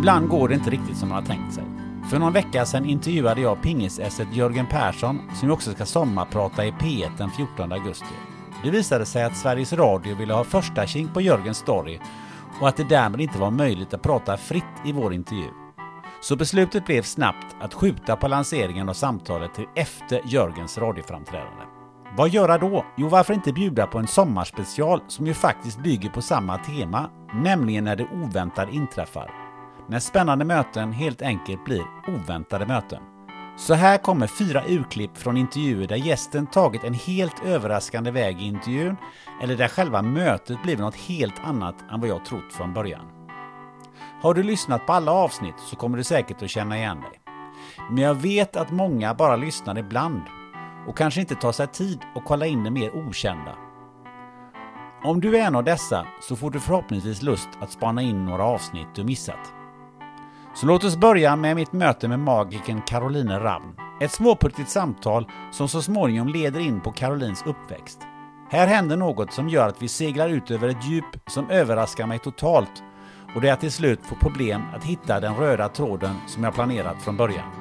Ibland går det inte riktigt som man har tänkt sig. För någon vecka sedan intervjuade jag pingisesset Jörgen Persson som ju också ska sommarprata i P1 den 14 augusti. Det visade sig att Sveriges Radio ville ha första king på Jörgens story och att det därmed inte var möjligt att prata fritt i vår intervju. Så beslutet blev snabbt att skjuta på lanseringen av samtalet till efter Jörgens radioframträdande. Vad göra då? Jo, varför inte bjuda på en sommarspecial som ju faktiskt bygger på samma tema, nämligen när det oväntade inträffar. När spännande möten helt enkelt blir oväntade möten. Så här kommer fyra urklipp från intervjuer där gästen tagit en helt överraskande väg i intervjun eller där själva mötet blivit något helt annat än vad jag trott från början. Har du lyssnat på alla avsnitt så kommer du säkert att känna igen dig. Men jag vet att många bara lyssnar ibland och kanske inte tar sig tid att kolla in det mer okända. Om du är en av dessa så får du förhoppningsvis lust att spana in några avsnitt du missat. Så låt oss börja med mitt möte med magiken Caroline Ravn. Ett småputtigt samtal som så småningom leder in på Carolines uppväxt. Här händer något som gör att vi seglar ut över ett djup som överraskar mig totalt och det är att till slut få problem att hitta den röda tråden som jag planerat från början.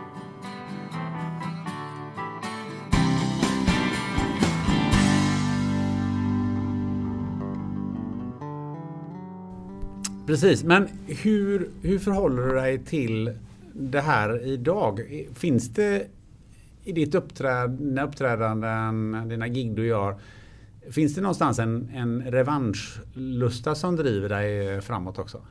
Precis, men hur, hur förhåller du dig till det här idag? Finns det i ditt uppträd, dina uppträdanden, dina gig du gör, finns det någonstans en, en revanschlusta som driver dig framåt också?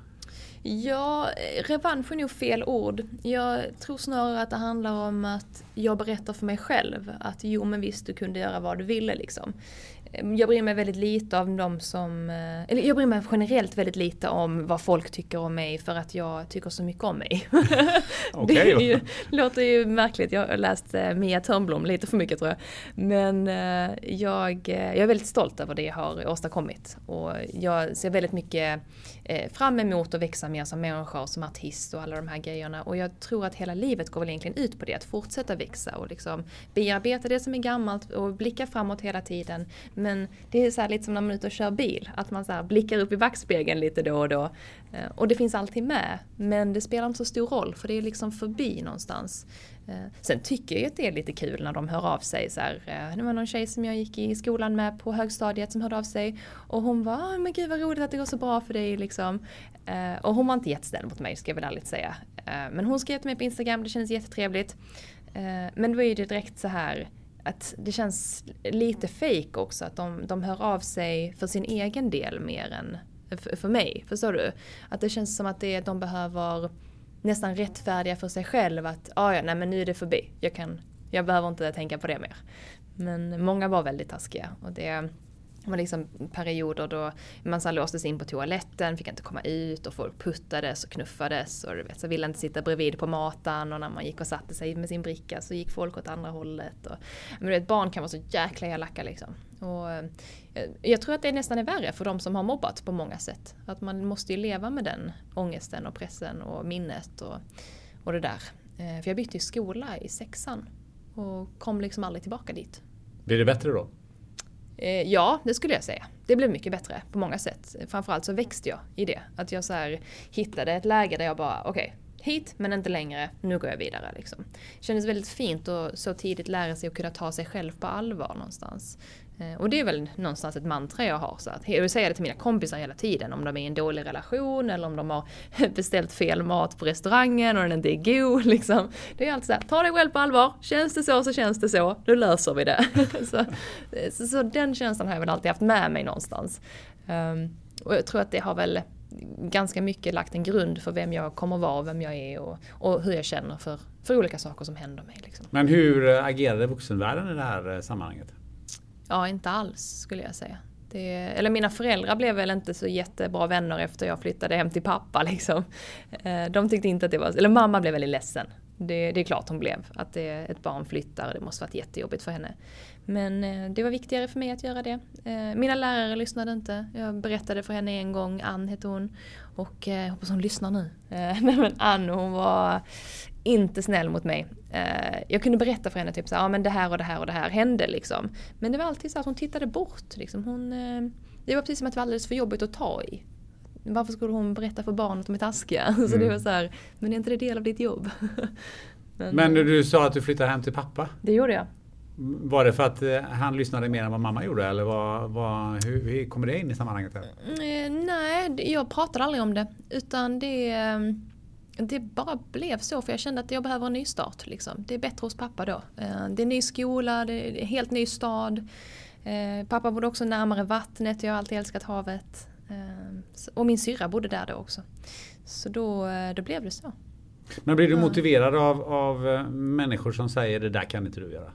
Ja, revansch är nog fel ord. Jag tror snarare att det handlar om att jag berättar för mig själv att jo men visst du kunde göra vad du ville liksom. Jag bryr mig väldigt lite om de som, eh, eller jag bryr mig generellt väldigt lite om vad folk tycker om mig för att jag tycker så mycket om mig. Okay. det ju, låter ju märkligt, jag har läst eh, Mia Törnblom lite för mycket tror jag. Men eh, jag, jag är väldigt stolt över det jag har åstadkommit. Och jag ser väldigt mycket fram emot att växa mer som människa och som artist och alla de här grejerna. Och jag tror att hela livet går väl egentligen ut på det, att fortsätta växa och liksom bearbeta det som är gammalt och blicka framåt hela tiden men det är så lite som när man är ute och kör bil, att man så blickar upp i backspegeln lite då och då. Eh, och det finns alltid med, men det spelar inte så stor roll för det är liksom förbi någonstans. Eh, sen tycker jag att det är lite kul när de hör av sig. Så här, eh, det var någon tjej som jag gick i skolan med på högstadiet som hörde av sig. Och hon var, ah, men gud vad roligt att det går så bra för dig liksom. Och hon var inte jättesnäll mot mig ska jag väl ärligt säga. Men hon skrev till mig på Instagram, det kändes jättetrevligt. Men då är det direkt så här, att det känns lite fake också att de, de hör av sig för sin egen del mer än för, för mig. Förstår du? Att det känns som att det de behöver nästan rättfärdiga för sig själv att ah, ja, nej men nu är det förbi. Jag, kan, jag behöver inte tänka på det mer. Men många var väldigt taskiga och det var liksom perioder då man så låstes in på toaletten, fick inte komma ut och folk puttades och knuffades och du vet, så ville inte sitta bredvid på matan och när man gick och satte sig med sin bricka så gick folk åt andra hållet. Och, men du vet, barn kan vara så jäkla elaka liksom. Och, jag, jag tror att det nästan är värre för de som har mobbat på många sätt. Att man måste ju leva med den ångesten och pressen och minnet och, och det där. Eh, för jag bytte ju skola i sexan och kom liksom aldrig tillbaka dit. Blir det bättre då? Eh, ja, det skulle jag säga. Det blev mycket bättre på många sätt. Framförallt så växte jag i det. Att jag så här hittade ett läge där jag bara, okej, okay, hit men inte längre, nu går jag vidare. Liksom. Det kändes väldigt fint att så tidigt lära sig att kunna ta sig själv på allvar någonstans. Eh, och det är väl någonstans ett mantra jag har. Så att, jag vill säga det till mina kompisar hela tiden. Om de är i en dålig relation eller om de har beställt fel mat på restaurangen och den inte är god. Liksom. Det är alltid så här, ta dig själv på allvar. Känns det så så känns det så. Nu löser vi det. så, eh, så, så, den känslan har jag väl alltid haft med mig någonstans. Um, och jag tror att det har väl ganska mycket lagt en grund för vem jag kommer vara, vem jag är och, och hur jag känner för, för olika saker som händer mig. Liksom. Men hur eh, agerade vuxenvärlden i det här sammanhanget? Ja, inte alls skulle jag säga. Det, eller mina föräldrar blev väl inte så jättebra vänner efter jag flyttade hem till pappa liksom. Eh, de tyckte inte att det var, eller mamma blev väldigt ledsen. Det, det är klart hon blev. Att det, ett barn flyttar, det måste varit jättejobbigt för henne. Men eh, det var viktigare för mig att göra det. Eh, mina lärare lyssnade inte. Jag berättade för henne en gång, Ann hette hon. Och jag hoppas hon lyssnar nu. Nej men Ann hon var inte snäll mot mig. Eh, jag kunde berätta för henne typ så ja men det här och det här och det här hände liksom. Men det var alltid så att hon tittade bort liksom. Hon, eh, det var precis som att det var alldeles för jobbigt att ta i. Varför skulle hon berätta för barnet att de är taskiga? Mm. Så det var så här, men är inte det del av ditt jobb? men, men du sa att du flyttade hem till pappa? Det gjorde jag. Var det för att eh, han lyssnade mer än vad mamma gjorde eller vad, vad, hur, hur kommer det in i sammanhanget? Här? Mm, nej, jag pratade aldrig om det. Utan det det bara blev så för jag kände att jag behöver en ny start. Liksom. Det är bättre hos pappa då. Eh, det är ny skola, det är en helt ny stad. Eh, pappa bodde också närmare vattnet, jag har alltid älskat havet. Eh, och min syrra bodde där då också. Så då, då blev det så. Men blir du motiverad av, av människor som säger det där kan inte du göra?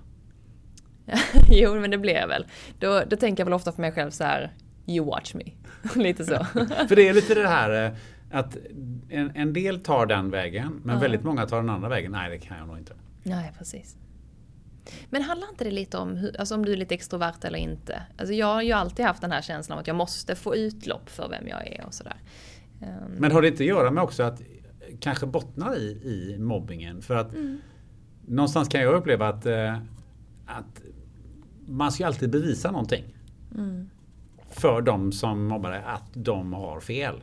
jo men det blir jag väl. Då, då tänker jag väl ofta för mig själv så här You watch me. lite så. för det är lite det här att en, en del tar den vägen men ja. väldigt många tar den andra vägen. Nej det kan jag nog inte. Nej precis. Men handlar inte det lite om hur, alltså om du är lite extrovert eller inte? Alltså jag har ju alltid haft den här känslan av att jag måste få utlopp för vem jag är och sådär. Um. Men har det inte att göra med också att kanske bottnar i, i mobbingen? För att mm. någonstans kan jag uppleva att, eh, att man ska alltid bevisa någonting. Mm. För de som mobbar att de har fel.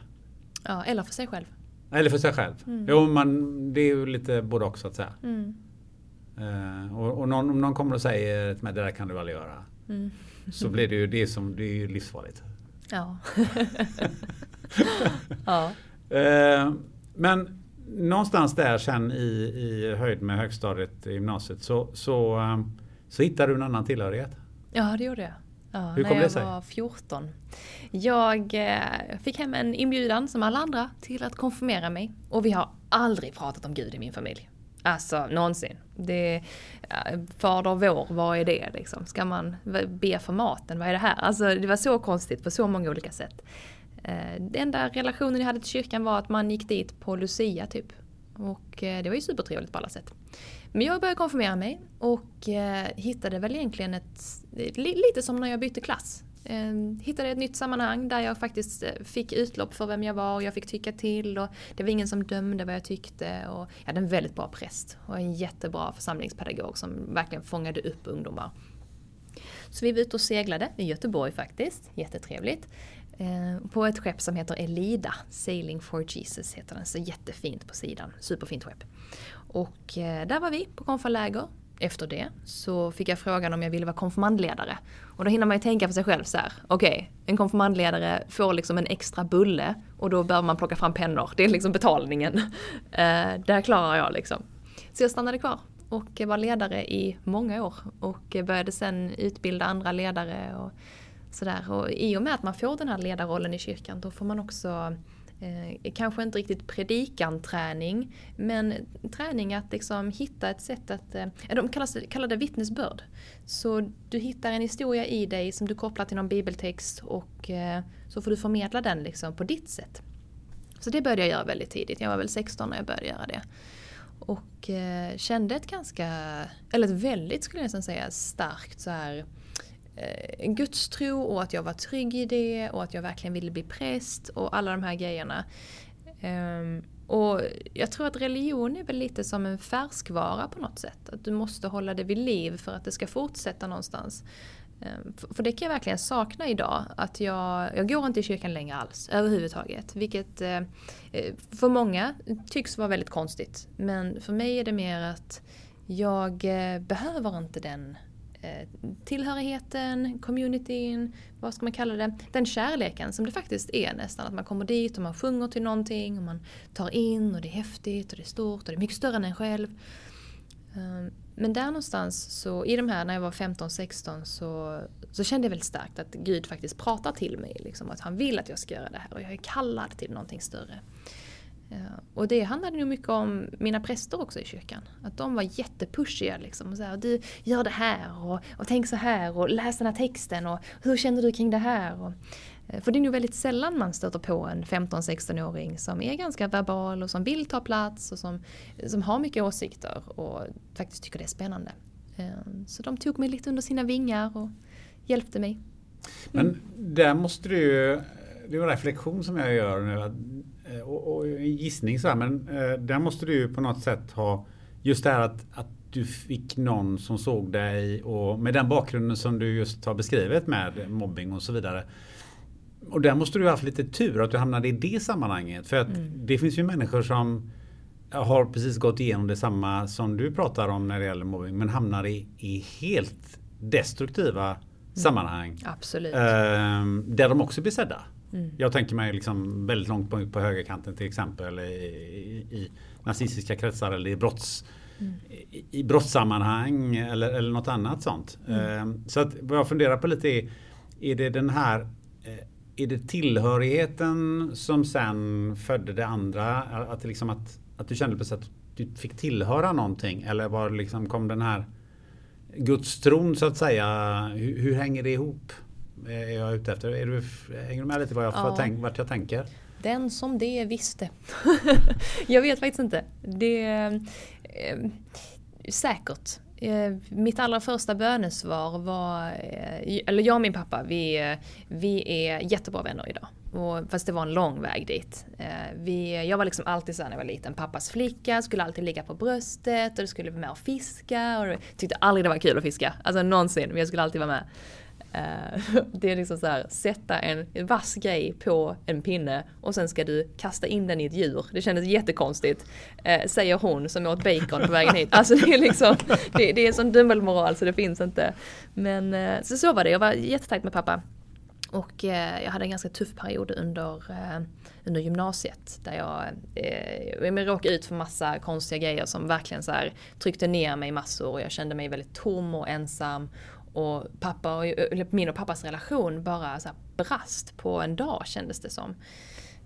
Ja, eller för sig själv. Eller för sig själv. Mm. Jo, man, det är ju lite både och så att säga. Mm. Uh, och, och någon, om någon kommer och säger att det där kan du aldrig göra. Mm. Så blir det ju det som det är ju livsfarligt. Ja. ja. Uh, men någonstans där sen i, i höjd med högstadiet i gymnasiet så, så, um, så hittade du en annan tillhörighet. Ja, det gjorde jag. Ja, Hur kom det sig? När jag var 14. Jag eh, fick hem en inbjudan som alla andra till att konfirmera mig. Och vi har aldrig pratat om Gud i min familj. Alltså någonsin. Det, Fader vår, vad är det liksom? Ska man be för maten? Vad är det här? Alltså det var så konstigt på så många olika sätt. Eh, den enda relationen jag hade till kyrkan var att man gick dit på Lucia typ. Och eh, det var ju supertrevligt på alla sätt. Men jag började konfirmera mig och eh, hittade väl egentligen ett, eh, lite som när jag bytte klass. Eh, hittade ett nytt sammanhang där jag faktiskt eh, fick utlopp för vem jag var och jag fick tycka till och det var ingen som dömde vad jag tyckte. Och jag hade en väldigt bra präst och en jättebra församlingspedagog som verkligen fångade upp ungdomar. Så vi var ute och seglade i Göteborg faktiskt, jättetrevligt. Ehm, på ett skepp som heter Elida, Sailing for Jesus heter den, så jättefint på sidan, superfint skepp. Och eh, där var vi på konfaläger. Efter det så fick jag frågan om jag ville vara konfirmandledare. Och då hinner man ju tänka för sig själv så här. Okej, okay, en konfirmandledare får liksom en extra bulle och då behöver man plocka fram pennor. Det är liksom betalningen. Eh, där klarar jag liksom. Så jag stannade kvar och var ledare i många år och började sen utbilda andra ledare och sådär. Och i och med att man får den här ledarrollen i kyrkan då får man också Eh, kanske inte riktigt predikanträning, men träning att liksom hitta ett sätt att, eh, de kallas, kallar det vittnesbörd. Så du hittar en historia i dig som du kopplar till någon bibeltext och eh, så får du förmedla den liksom på ditt sätt. Så det började jag göra väldigt tidigt, jag var väl 16 när jag började göra det. Och eh, kände ett ganska, eller ett väldigt skulle jag nästan säga, starkt så här eh, gudstro och att jag var trygg i det och att jag verkligen ville bli präst och alla de här grejerna. Um, och jag tror att religion är väl lite som en färskvara på något sätt. Att du måste hålla det vid liv för att det ska fortsätta någonstans. Ehm, för det kan jag verkligen sakna idag. Att jag, jag går inte i kyrkan längre alls överhuvudtaget. Vilket eh, eh, för många tycks vara väldigt konstigt. Men för mig är det mer att jag eh, behöver inte den Eh, tillhörigheten, communityn, vad ska man kalla det? Den kärleken som det faktiskt är nästan. Att man kommer dit och man sjunger till någonting och man tar in och det är häftigt och det är stort och det är mycket större än en själv. Ehm, men där någonstans, så i de här när jag var 15-16 så, så kände jag väldigt starkt att Gud faktiskt pratar till mig. Liksom, att han vill att jag ska göra det här och jag är kallad till någonting större. Och det handlade nog mycket om mina präster också i kyrkan. Att de var jättepushiga liksom. Och så här, du gör det här och, och tänk så här och läs den här texten och hur känner du kring det här? Och, Eh, för det är nog väldigt sällan man stöter på en 15-16-åring som är ganska verbal och som vill ta plats och som, som har mycket åsikter och faktiskt tycker det är spännande. Eh, så de tog mig lite under sina vingar och hjälpte mig. Mm. Men där måste du ju, det är en reflektion som jag gör nu eh, och, och gissning så här, men där måste du ju på något sätt ha just det här att, att du fick någon som såg dig och med den bakgrunden som du just har beskrivit med mobbing och så vidare och där måste du ha haft lite tur att du hamnade i det sammanhanget. För att mm. det finns ju människor som har precis gått igenom detsamma som du pratar om när det gäller mobbing men hamnar i, i helt destruktiva mm. sammanhang. Absolut. Eh, där de också blir sedda. Mm. Jag tänker mig liksom väldigt långt på, på högerkanten till exempel i, i, nazistiska kretsar eller i brotts mm. i, i brottssammanhang eller, eller något annat sånt. Eh, så att vad jag funderar på lite är, är det den här eh, är det tillhörigheten som sen födde det andra? Att, liksom att, att du kände på att du fick tillhöra någonting? Eller var liksom kom den här gudstron så att säga? Hur, hur, hänger det ihop? Är jag ute efter? Är du, hänger du med lite vad jag, ja. tänk, vart jag tänker? Den som det visste. jag vet faktiskt inte. Det är eh, säkert. Eh, mitt allra första bönesvar var, eh, eller jag och min pappa, vi, vi är jättebra vänner idag. Och, fast det var en lång väg dit. Eh, vi, jag var liksom alltid så när jag var liten, pappas flicka, skulle alltid ligga på bröstet och det skulle vara med och fiska. Och tyckte aldrig det var kul att fiska, alltså någonsin, men jag skulle alltid vara med. Eh, det är liksom så här, sätta en vass grej på en pinne och sen ska du kasta in den i ett djur. Det kändes jättekonstigt, eh, säger hon som åt bacon på vägen hit. Alltså det är liksom, det, det är sån dubbelmoral så det finns inte. Men eh, så, så var det, jag var jättetajt med pappa. Och jag hade en ganska tuff period under, under gymnasiet där jag, jag råkade ut för massa konstiga grejer som verkligen så här, tryckte ner mig massor och jag kände mig väldigt tom och ensam. Och pappa och, min och pappas relation bara så brast på en dag kändes det som.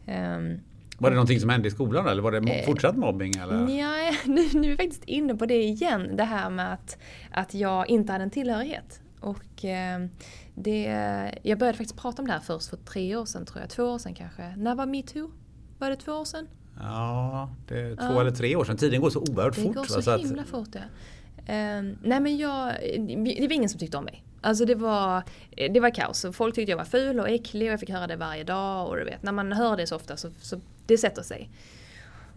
Um, var det någonting som hände i skolan eller var det eh, fortsatt mobbing? Eller? Ja, nu, nu är vi faktiskt inne på det igen. Det här med att, att jag inte hade en tillhörighet. Och eh, det, jag började faktiskt prata om det här först för tre år sedan tror jag. Två år sedan kanske. När var metoo? Var det två år sedan? Ja, det är två ja. eller tre år sedan. Tiden går så oerhört fort. Det går så, så himla fort ja. Um, nej men jag, det var ingen som tyckte om mig. Alltså det var, det var kaos. Folk tyckte jag var ful och äcklig och jag fick höra det varje dag. Och du vet, när man hör det så ofta så, så det sätter sig.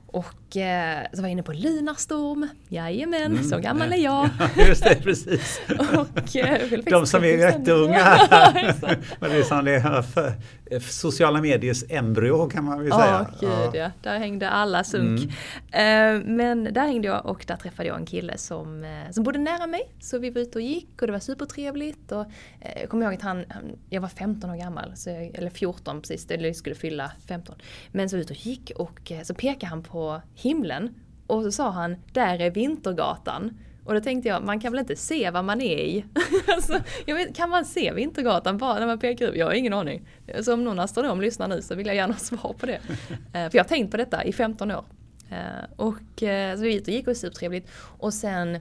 Och eh, så var jag inne på Lunarstorm, jajamän, mm, så gammal är jag. just det, precis. och, eh, De som är jätteunga. Men det är som det är för, sociala mediers embryo kan man väl säga. Oh, gud, ja. Där hängde alla sunk. Mm. Eh, men där hängde jag och där träffade jag en kille som, eh, som bodde nära mig. Så vi var ute och gick och det var supertrevligt. Och, eh, jag kommer ihåg att han, jag var 15 år gammal, så jag, eller 14 precis, eller jag skulle fylla 15. Men så vi ute och gick och så pekade han på himlen och så sa han, där är Vintergatan. Och då tänkte jag, man kan väl inte se vad man är i? alltså, vet, kan man se Vintergatan bara när man pekar ut? Jag har ingen aning. Så om någon astronom lyssnar nu så vill jag gärna ha svar på det. Eh, för jag har tänkt på detta i 15 år. Eh, och eh, så vi gick och supertrevligt. Och sen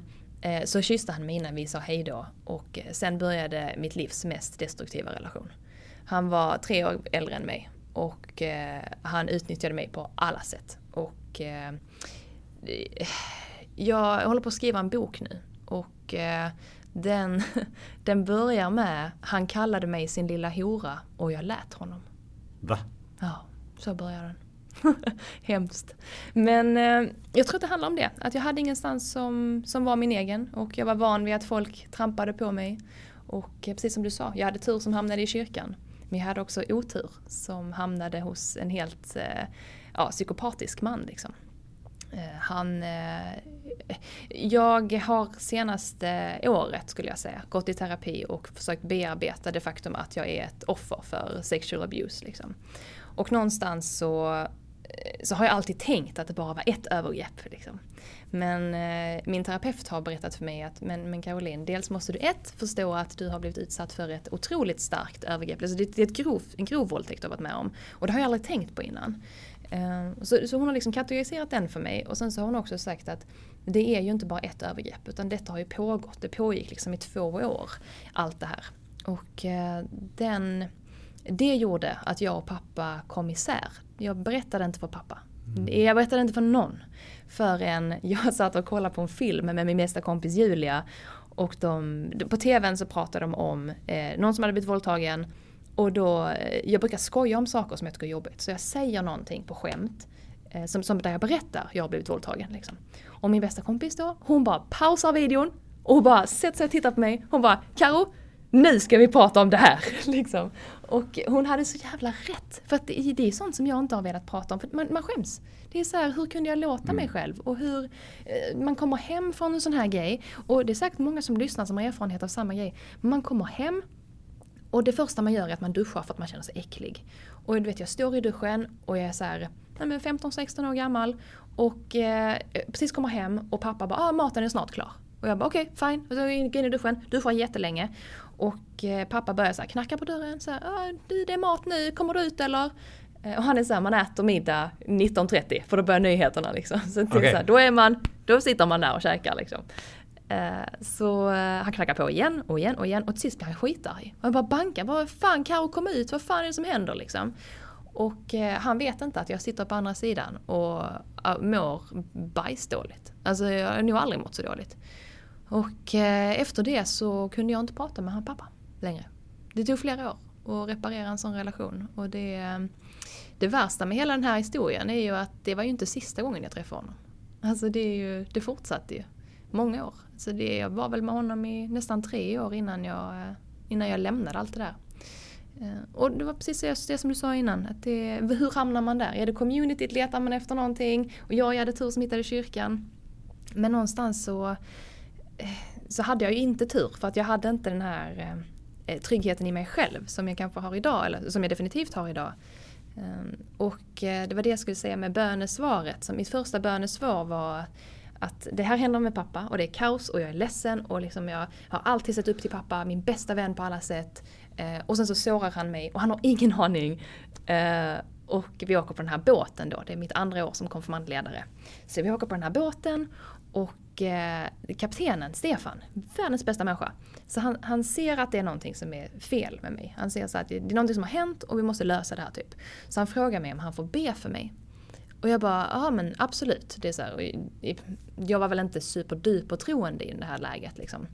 så kysste han mig innan vi sa hejdå. Och sen började mitt livs mest destruktiva relation. Han var tre år äldre än mig. Och han utnyttjade mig på alla sätt. Och jag håller på att skriva en bok nu och eh, den, den börjar med Han kallade mig sin lilla hora och jag lät honom. Va? Ja, så börjar den. Hemskt. Men eh, jag tror att det handlar om det. Att jag hade ingenstans som, som var min egen och jag var van vid att folk trampade på mig. Och precis som du sa, jag hade tur som hamnade i kyrkan. Men jag hade också otur som hamnade hos en helt ja, psykopatisk man. Liksom. Eh, han, eh, jag har senaste året skulle jag säga gått i terapi och försökt bearbeta det faktum att jag är ett offer för sexual abuse. Liksom. Och någonstans så, eh, så har jag alltid tänkt att det bara var ett övergrepp. Liksom. Men eh, min terapeut har berättat för mig att men, men Caroline, dels måste du ett förstå att du har blivit utsatt för ett otroligt starkt övergrepp. Alltså det, det är ett grov, en grov våldtäkt du har varit med om. Och det har jag aldrig tänkt på innan. Eh, så, så hon har liksom kategoriserat den för mig och sen så har hon också sagt att det är ju inte bara ett övergrepp utan detta har ju pågått. Det pågick liksom i två år, allt det här. Och eh, den, det gjorde att jag och pappa kom isär. Jag berättade inte för pappa. Mm. Jag berättade inte för någon. Förrän jag satt och kollade på en film med min bästa kompis Julia. Och de, på tvn så pratade de om eh, någon som hade blivit våldtagen. Och då, eh, jag brukar skoja om saker som jag tycker är jobbigt. Så jag säger någonting på skämt. Eh, som, som där jag berättar, jag har blivit våldtagen. Liksom. Och min bästa kompis då, hon bara pausar videon och bara sätter sig och tittar på mig. Hon bara Karo, nu ska vi prata om det här. liksom. Och hon hade så jävla rätt. För att det, är sånt som jag inte har velat prata om. För man, man skäms. Det är så här, hur kunde jag låta mm. mig själv? Och hur eh, man kommer hem från en sån här grej. Och det är säkert många som lyssnar som har erfarenhet av samma grej. Man kommer hem och det första man gör är att man duschar för att man känner sig äcklig. Och du vet, jag står i duschen och jag är så här, 15-16 år gammal. Och eh, precis kommer hem och pappa bara, ah, maten är snart klar. Och jag bara okej, okay, fine. Och så går jag in i duschen, duschar jättelänge. Och eh, pappa börjar så här, knacka på dörren. Så här, ah, du det är mat nu, kommer du ut eller? Eh, och han är såhär, man äter middag 19.30 för då börjar nyheterna liksom. Så, okay. så här, då är man, då sitter man där och käkar liksom. Eh, så eh, han knackar på igen och igen och igen och till sist blir han skitarg. Och jag bara bankar, vad fan Carro kom ut, vad fan är det som händer liksom? Och eh, han vet inte att jag sitter på andra sidan och eh, mår bajsdåligt. Alltså jag har nog aldrig mått så dåligt. Och eh, efter det så kunde jag inte prata med hans pappa längre. Det tog flera år att reparera en sån relation. Och det, det värsta med hela den här historien är ju att det var ju inte sista gången jag träffade honom. Alltså det, är ju, det fortsatte ju många år. Så det, jag var väl med honom i nästan tre år innan jag, eh, innan jag lämnade allt det där. Eh, och det var precis det som du sa innan. Att det, hur hamnar man där? Är det communityt? Letar man efter någonting? Och jag, jag hade tur som hittade kyrkan. Men någonstans så, eh, så hade jag ju inte tur för att jag hade inte den här tryggheten i mig själv som jag kanske har idag, eller som jag definitivt har idag. Ehm, och det var det jag skulle säga med bönesvaret. Så mitt första bönesvar var att det här händer med pappa och det är kaos och jag är ledsen och liksom jag har alltid sett upp till pappa, min bästa vän på alla sätt. Eh, och sen så sårar han mig och han har ingen aning. Eh, och vi åker på den här båten då, det är mitt andra år som konfirmandledare. Så vi åker på den här båten och eh, kaptenen, Stefan, världens bästa människa. Så han, han ser att det är någonting som är fel med mig. Han ser så att det är någonting som har hänt och vi måste lösa det här typ. Så han frågar mig om han får be för mig. Och jag bara, ja men absolut. Det är så här, jag var väl inte superduper troende i det här läget liksom.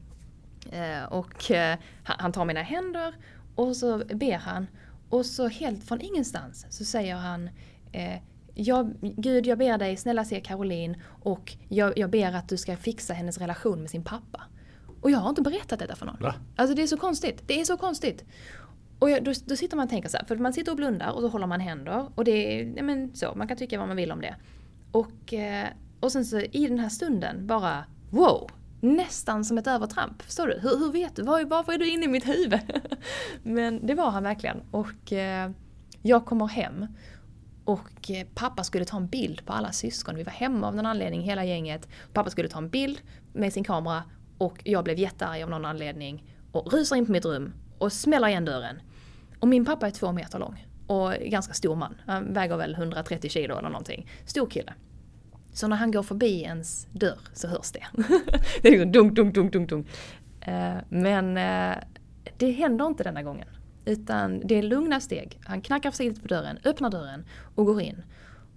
Eh, och eh, han tar mina händer och så ber han. Och så helt från ingenstans så säger han eh, jag, Gud, jag ber dig, snälla se Caroline och jag, jag ber att du ska fixa hennes relation med sin pappa. Och jag har inte berättat detta för någon. Va? Alltså det är så konstigt. Det är så konstigt. Och jag, då, då, sitter man och tänker så här, för man sitter och blundar och så håller man händer. Och det är, men så, man kan tycka vad man vill om det. Och, eh, och sen så i den här stunden bara, wow! nästan som ett övertramp. Förstår du? Hur, hur vet du? Var, varför är du inne i mitt huvud? Men det var han verkligen. Och eh, jag kommer hem och eh, pappa skulle ta en bild på alla syskon. Vi var hemma av någon anledning, hela gänget. Pappa skulle ta en bild med sin kamera och jag blev jättearg av någon anledning och rusar in på mitt rum och smäller igen dörren. Och min pappa är två meter lång och ganska stor man. Han väger väl 130 kilo eller någonting. Stor kille. Så när han går förbi ens dörr så hörs det. det är liksom dunk, dunk, dunk, dunk, dunk. Eh, men eh, det händer inte denna gången. Utan det är lugna steg. Han knackar försiktigt på dörren, öppnar dörren och går in.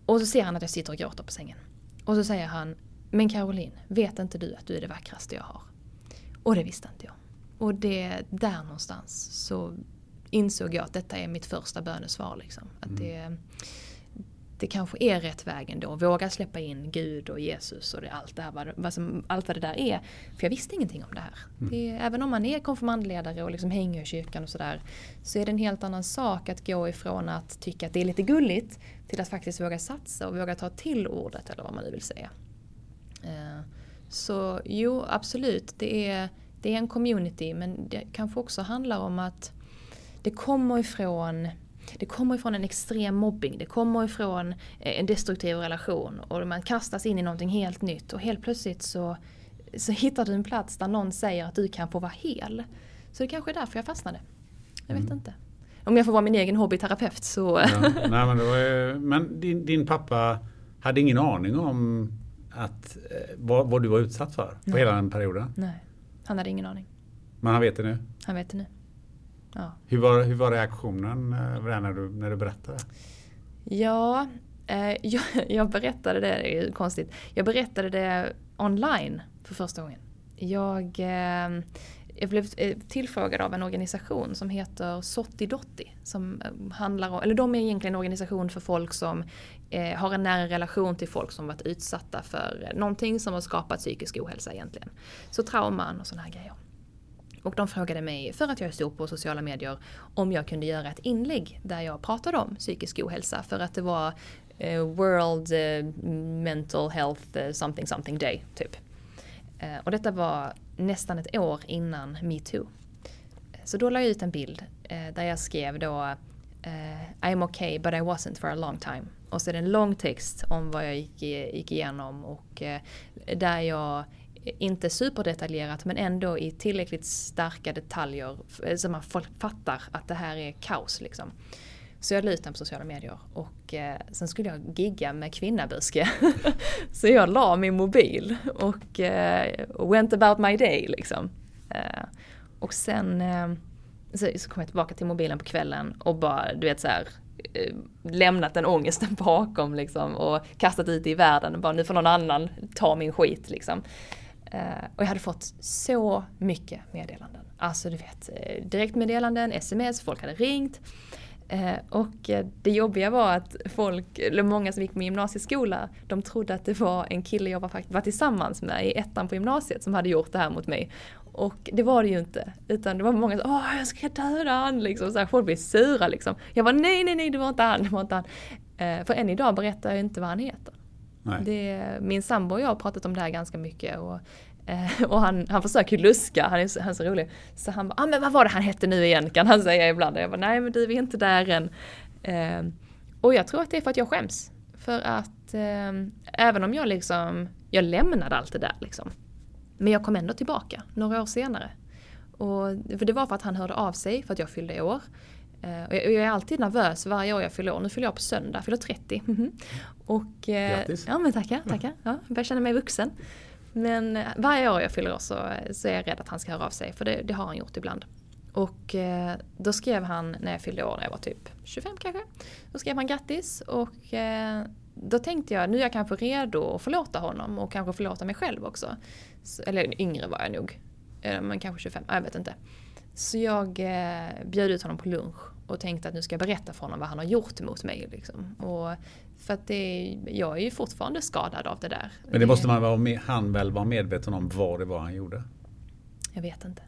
Och så ser han att jag sitter och gråter på sängen. Och så säger han, men Caroline, vet inte du att du är det vackraste jag har? Och det visste inte jag. Och det, där någonstans så insåg jag att detta är mitt första bönesvar. Liksom. Att mm. det, det kanske är rätt väg ändå. Våga släppa in Gud och Jesus och det, allt, det här, vad, vad som, allt vad det där är. För jag visste ingenting om det här. Mm. Det, även om man är konfirmandledare och liksom hänger i kyrkan och sådär. Så är det en helt annan sak att gå ifrån att tycka att det är lite gulligt till att faktiskt våga satsa och våga ta till ordet eller vad man nu vill säga. Eh, så jo, absolut. Det är, det är en community men det kanske också handlar om att det kommer ifrån det kommer ifrån en extrem mobbing, det kommer ifrån eh, en destruktiv relation och man kastas in i någonting helt nytt och helt plötsligt så, så hittar du en plats där någon säger att du kan få vara hel. Så det kanske är därför jag fastnade. Jag vet Mm. inte. Om jag får vara min egen hobbyterapeut så... Ja, nej, men ju- men din, din pappa hade ingen aning om att, eh, vad, vad du var utsatt för på Nej. hela den perioden. Nej, han hade ingen aning. Men han vet det nu. Han vet det nu. Ja. Hur var, hur var reaktionen eh, när du, när du berättade? Ja, eh, jag, jag berättade det, det är ju konstigt. Jag berättade det online för första gången. Jag, eh, jag blev eh, tillfrågad av en organisation som heter Sotti Dotti. Som eh, handlar om, eller de är egentligen en organisation för folk som eh, har en nära relation till folk som varit utsatta för någonting som har skapat psykisk ohälsa egentligen. Så trauman och sådana här grejer. Och de frågade mig, för att jag är stor på sociala medier, om jag kunde göra ett inlägg där jag pratade om psykisk ohälsa. För att det var eh, World eh, Mental Health eh, something something day, typ. Eh, och detta var nästan ett år innan metoo. Så då la jag ut en bild eh, där jag skrev då eh, I'm okay but I wasn't for a long time. Och så är det en lång text om vad jag gick, gick igenom och där jag inte superdetaljerat men ändå i tillräckligt starka detaljer eh, så man fattar att det här är kaos liksom. Så jag la ut den på sociala medier och eh, sen skulle jag gigga med Kvinnabuske. så jag la min mobil och eh, went about my day liksom. Eh, och sen eh, så, så kom jag tillbaka till mobilen på kvällen och bara, du vet så här eh, lämnat den ångesten bakom liksom och kastat ut det i världen och bara nu får någon annan ta min skit liksom. Eh, och jag hade fått så mycket meddelanden. Alltså du vet, eh, direktmeddelanden, sms, folk hade ringt. Eh, och det jobbiga var att folk, eller många som gick med gymnasieskola, de trodde att det var en kille jag var, var tillsammans med i ettan på gymnasiet som hade gjort det här mot mig. Och det var det ju inte. Utan det var många som åh jag ska döda han liksom. Så här, folk blev sura liksom. Jag var nej, nej, nej, det var inte han, det var inte han. För än idag berättar jag inte vad han heter. Nej. Det, min sambo och jag har pratat om det här ganska mycket. Och, eh, och han, han försöker luska, han är, så, han är så rolig. Så han bara, ah, men vad var det han hette nu igen kan han säga ibland. Och jag bara, nej men du vi är inte där än. Eh, och jag tror att det är för att jag skäms. För att eh, även om jag liksom, jag lämnade allt det där liksom. Men jag kom ändå tillbaka några år senare. Och, för det var för att han hörde av sig för att jag fyllde år. Eh, och jag, är alltid nervös varje år jag fyller år. Nu fyller jag på söndag, fyller 30. Mhm. Och, eh, Grattis. Ja men tackar, tackar. Ja, jag börjar känna mig vuxen. Men eh, varje år jag fyller år så, så är jag rädd att han ska höra av sig. För det, det har han gjort ibland. Och eh, då skrev han när jag fyllde år, när jag var typ 25 kanske. Då skrev han grattis och eh, då tänkte jag nu är jag kanske redo att förlåta honom och kanske förlåta mig själv också. Så, eller yngre var jag nog. Eh, Men kanske 25, jag vet inte. Så jag eh, bjöd ut honom på lunch och tänkte att nu ska jag berätta för honom vad han har gjort mot mig. Liksom. Och för att det, jag är ju fortfarande skadad av det där. Men det måste man vara med, han väl vara medveten om vad det var han gjorde? Jag vet inte.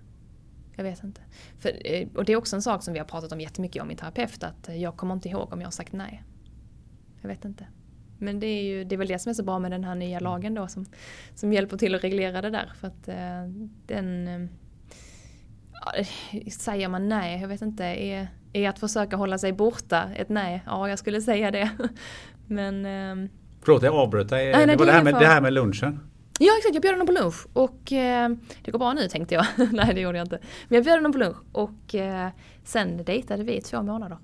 Jag vet inte. För, eh, och det är också en sak som vi har pratat om jättemycket om min terapeut, att eh, jag kommer inte ihåg om jag har sagt nej. Jag vet inte. Men det är ju det är väl det som är så bra med den här nya lagen då som, som hjälper till att reglera det där. För att eh, den... Eh, ja, eh, säger man nej, jag vet inte, är, är att försöka hålla sig borta ett nej? Ja, jag skulle säga det. Men... ehm, Förlåt jag avbröt dig. Nej, nej, det var det här, är med, för- det här med lunchen. Ja exakt, jag bjöd honom på lunch och eh, det går bra nu tänkte jag. Nej det gjorde jag inte. Men jag bjöd honom på lunch och eh, sen dejtade vi i två månader.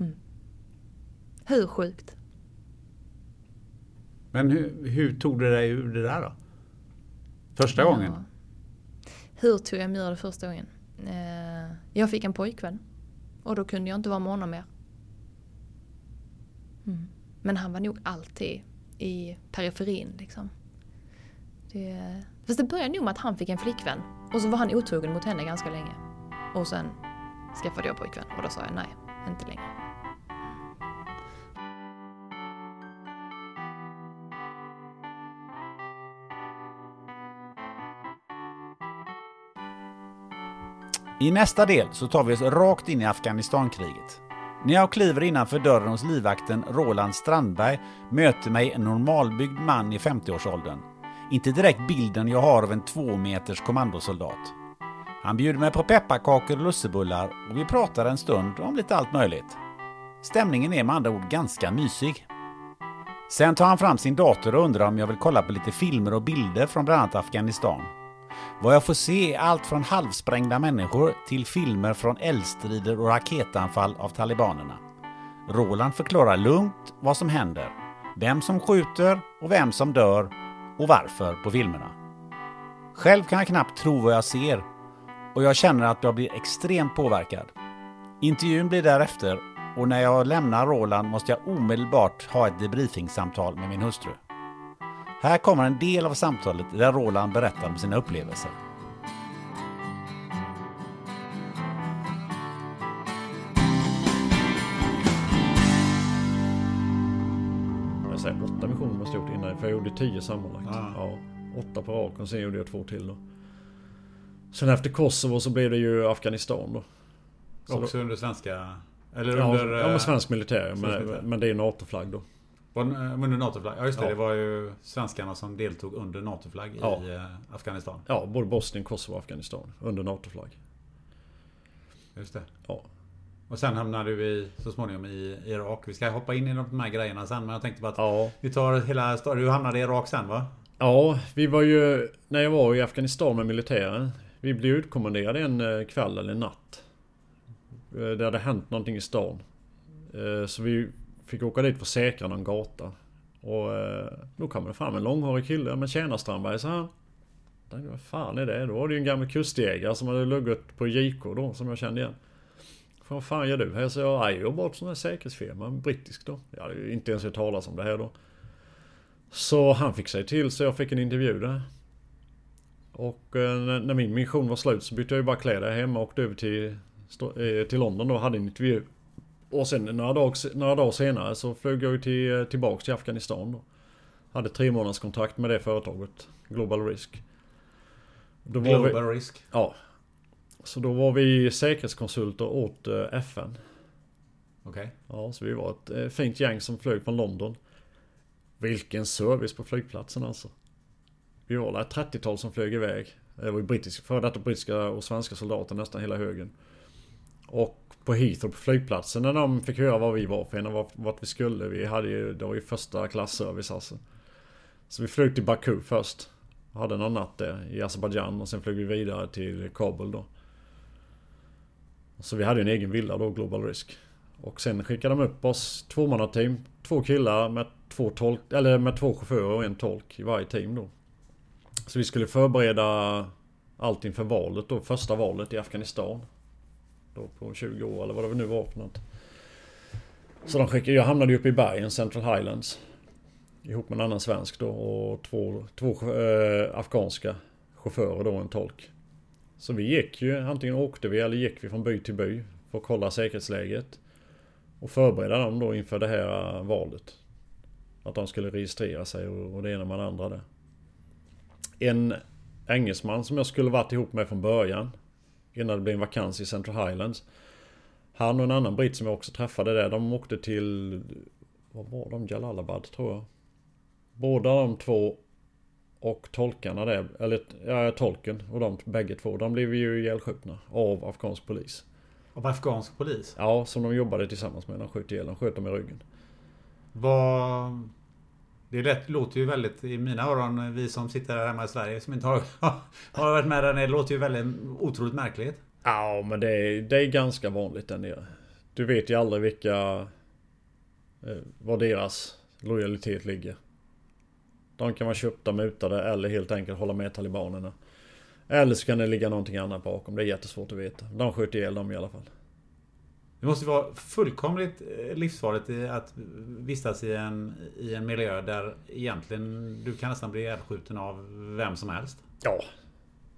Mm. Hur sjukt? Men hur, hur tog du dig ur det där då? Första gången? Hur tog jag mig ur det första gången? Eh, jag fick en pojkvän. Och då kunde jag inte vara med honom mer. Mm. Men han var nog alltid i periferin liksom. Det, fast det började nog med att han fick en flickvän. Och så var han otrogen mot henne ganska länge. Och sen skaffade jag pojkvän och då sa jag nej, inte längre. I nästa del så tar vi oss rakt in i Afghanistankriget. När jag kliver innanför dörren hos livvakten Roland Strandberg möter mig en normalbyggd man i 50-årsåldern. Inte direkt bilden jag har av en två meters kommandosoldat. Han bjuder mig på pepparkakor och lussebullar och vi pratar en stund om lite allt möjligt. Stämningen är med andra ord ganska mysig. Sen tar han fram sin dator och undrar om jag vill kolla på lite filmer och bilder från bland annat Afghanistan. Vad jag får se är allt från halvsprängda människor till filmer från eldstrider och raketanfall av talibanerna. Roland förklarar lugnt vad som händer, vem som skjuter och vem som dör och varför på filmerna. Själv kan jag knappt tro vad jag ser och jag känner att jag blir extremt påverkad. Intervjun blir därefter och när jag lämnar Roland måste jag omedelbart ha ett debriefingsamtal med min hustru. Här kommer en del av samtalet där Roland berättar om sina upplevelser. Jag säger åtta missioner måste jag gjort innan. För jag gjorde tio sammanlagt. Ah. Ja, åtta på raken. Sen gjorde jag två till då. Sen efter Kosovo så blev det ju Afghanistan då. Så Också under svenska... Eller Ja, under... ja, eh, med svensk militär. svensk Men, militär. men det är NATO-flagg då. Var det, eh, Under NATO-flagg? Ja just det, Ja. det var ju svenskarna som deltog under NATO-flagg Ja. i eh, Afghanistan. Ja, både Bosnien, Kosovo och Afghanistan. Under NATO-flagg. Just det. Ja. Och sen hamnade du i, så småningom i Irak. Vi ska hoppa in i de här grejerna sen men jag tänkte bara att Ja. vi tar hela storyn. Du hamnade i Irak sen va? Ja, vi var ju... När jag var i Afghanistan med militären. Vi blev utkommenderade en eh, kväll eller natt. Det hade hänt någonting i stan. Så vi fick åka dit för att säkra någon gata. Och eh, då kom det fram en långhårig kille Men tjena Strandberg så han. Tänkte, Vad fan är det? Då var det ju en gammal kustjägare som hade luggat på JK då som jag kände igen. Vad fan gör du här? Så jag, jag jobbar på sån här säkerhetsfirma, brittisk då. Jag hade ju inte ens hört talas om det här då. Så han fick sig till så jag fick en intervju där. Och eh, när min mission var slut så bytte jag ju bara kläder hemma och åkte över till, eh, till London då och hade en intervju. Och sen några dagar, några dagar senare så flög jag till, eh, tillbaks till Afghanistan då. Hade tre månaders kontrakt med det företaget, Global Risk. Då var vi, Global risk. ja. Så då var vi säkerhetskonsulter åt eh, FN. Okej. Ja, så vi var ett eh, fint gäng som flög från London. Vilken service på flygplatsen alltså. Vi var ett 30-tal som flög iväg. Det var ju brittiska, före detta brittiska och svenska soldater nästan hela högen. Och på Heathrow på flygplatsen när de fick höra vad vi var för en och vart, vart vi skulle. Vi hade ju, det var ju första klassservice alltså. Så vi flög till Baku först. Hade någon natt där i Azerbajdzjan och sen flög vi vidare till Kabul då. Så vi hade en egen villa då, Global Risk. Och sen skickade de upp oss tvåmannateam. Två killar med två, tolk, eller med två chaufförer och en tolk i varje team då. Så vi skulle förbereda allt inför valet då. Första valet i Afghanistan. Då på 20 år eller vad det nu var för något. Så de skickade, jag hamnade ju uppe i bergen, Central Highlands. Ihop med en annan svensk då och två, två eh, afghanska chaufförer då en tolk. Så vi gick ju, antingen åkte vi eller gick vi från by till by för att kolla säkerhetsläget. Och förbereda dem då inför det här eh, valet. Att de skulle registrera sig och, och det ena med det andra där. En engelsman som jag skulle varit ihop med från början. Innan det blev en vakans i Central Highlands. Han och en annan britt som jag också träffade där, de åkte till... Vad var de? Jalalabad tror jag. Båda de två och tolkarna där, eller ja, tolken och de bägge två, de blev ju ihjälskjutna av afghansk polis. Av afghansk polis? Ja, som de jobbade tillsammans med. De sköt ihjäl, de sköt dem i ryggen. Vad... Det lätt, låter ju väldigt, i mina öron, vi som sitter här hemma i Sverige som inte har, har varit med där nere, det låter ju väldigt otroligt märkligt. Ja, men det är, det är ganska vanligt där nere. Du vet ju aldrig vilka... Eh, var deras lojalitet ligger. De kan vara köpta, mutade eller helt enkelt hålla med talibanerna. Eller så kan det ligga någonting annat bakom. Det är jättesvårt att veta. De sköt ihjäl dem i alla fall. Det måste ju vara fullkomligt eh, livsfarligt att vistas i en, i en miljö där egentligen du kan nästan bli ihjälskjuten av vem som helst. Ja.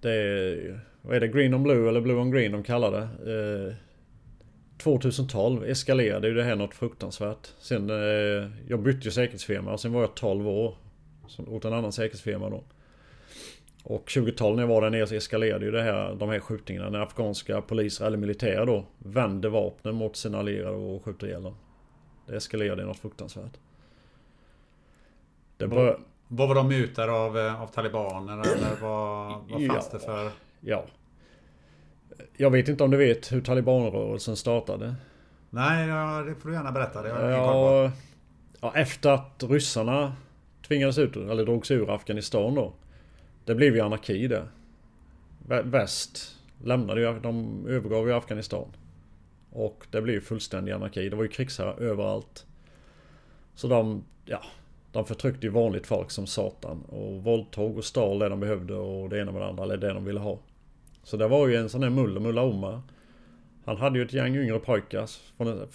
Det är... Vad är det? Green on blue eller blue on green de kallar det. Eh, 2012 eskalerade ju det här något fruktansvärt. Sen... Eh, jag bytte ju säkerhetsfirma och sen var jag 12 år. Åt en annan säkerhetsfirma då. Och 20-talet när jag var där nere så eskalerade ju det här, de här skjutningarna när afghanska poliser eller militärer då vände vapnen mot sina allierade och skjuter ihjäl dem. Det eskalerade något fruktansvärt. Det bör... Vad var de mutade av, eh, av talibaner eller vad, vad fanns ja, det för? Ja. Jag vet inte om du vet hur talibanrörelsen startade? Nej, ja, det får du gärna berätta. Det ja, ja, efter att ryssarna tvingades ut, eller drogs ur Afghanistan då. Det blev ju anarki där. Väst lämnade ju, de övergav ju Afghanistan. Och det blev ju fullständig anarki. Det var ju krigsherrar överallt. Så de, ja, de förtryckte ju vanligt folk som satan. Och våldtog och stal det de behövde och det ena med det andra, eller det de ville ha. Så det var ju en sån här mulle, Mulla Omar. Han hade ju ett gäng yngre pojkar.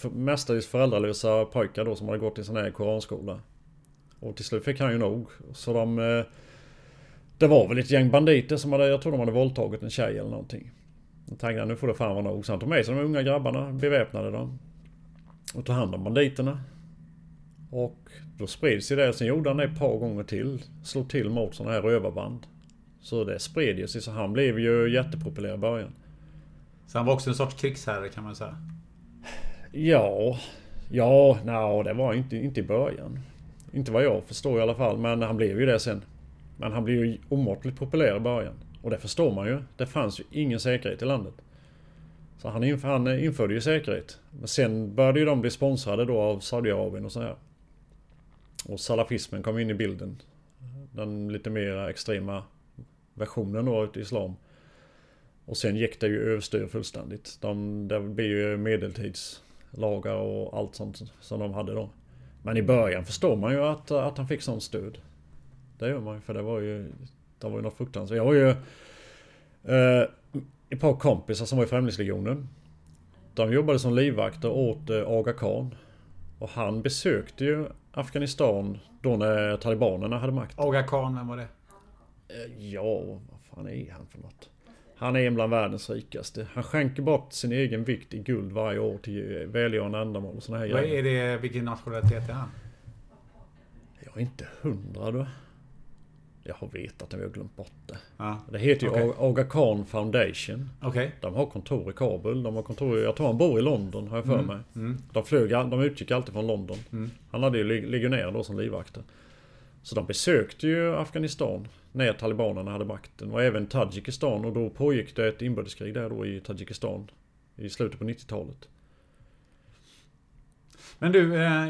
Mestadels föräldralösa pojkar då som hade gått i sån här koranskola. Och till slut fick han ju nog. Så de... Eh, det var väl ett gäng banditer som hade, jag tror de hade våldtagit en tjej eller någonting. Då tänkte nu får det fan vara nog. Så han tog med sig de unga grabbarna, beväpnade dem. Och tog hand om banditerna. Och då spreds ju det. Sen gjorde han det ett par gånger till. Slog till mot sådana här rövarband. Så det spred ju sig. Så han blev ju jättepopulär i början. Så han var också en sorts krigsherre kan man säga? Ja... Ja, nej, det var inte, inte i början. Inte vad jag förstår i alla fall. Men han blev ju det sen. Men han blev ju omåttligt populär i början. Och det förstår man ju. Det fanns ju ingen säkerhet i landet. Så han, inf han införde ju säkerhet. Men sen började ju de bli sponsrade då av Saudiarabien och så här. Och salafismen kom in i bilden. Den lite mer extrema versionen då utav Islam. Och sen gick det ju överstyr fullständigt. De, det blev ju medeltidslagar och allt sånt som de hade då. Men i början förstår man ju att, att han fick sånt stöd. Det gör man ju för det var ju... Det var ju något fruktansvärt. Jag har ju... Eh, ett par kompisar som var i Främlingslegionen. De jobbade som livvakter åt eh, Aga Khan. Och han besökte ju Afghanistan då när talibanerna hade makt. Aga Khan, vem var det? Eh, ja, vad fan är han för något? Han är en bland världens rikaste. Han skänker bort sin egen vikt i guld varje år till välgörande ändamål och såna här Vad är det, vilken nationalitet är han? Jag är inte hundra du. Jag har vetat det, vi har glömt bort det. Ja. Det heter ju okay. Aga Khan Foundation. Okay. De har kontor i Kabul. De har kontor jag tror han bor i London har jag för mm. mig. Mm. De, flög, de utgick alltid från London. Mm. Han hade ju legionärer då som livvakter. Så de besökte ju Afghanistan när talibanerna hade makten och även Tadzjikistan och då pågick det ett inbördeskrig där då i Tadzjikistan i slutet på 90-talet. Men du, eh,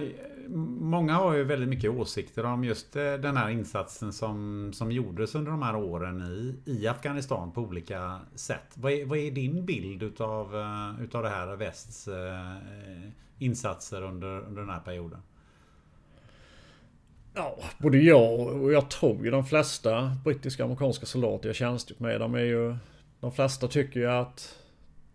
många har ju väldigt mycket åsikter om just eh, den här insatsen som, som gjordes under de här åren i, i Afghanistan på olika sätt. Vad är, vad är din bild utav, eh, utav det här västs eh, insatser under, under den här perioden? Ja, både jag och jag tror ju de flesta brittiska och amerikanska soldater jag tjänstgjort med, de är ju... De flesta tycker ju att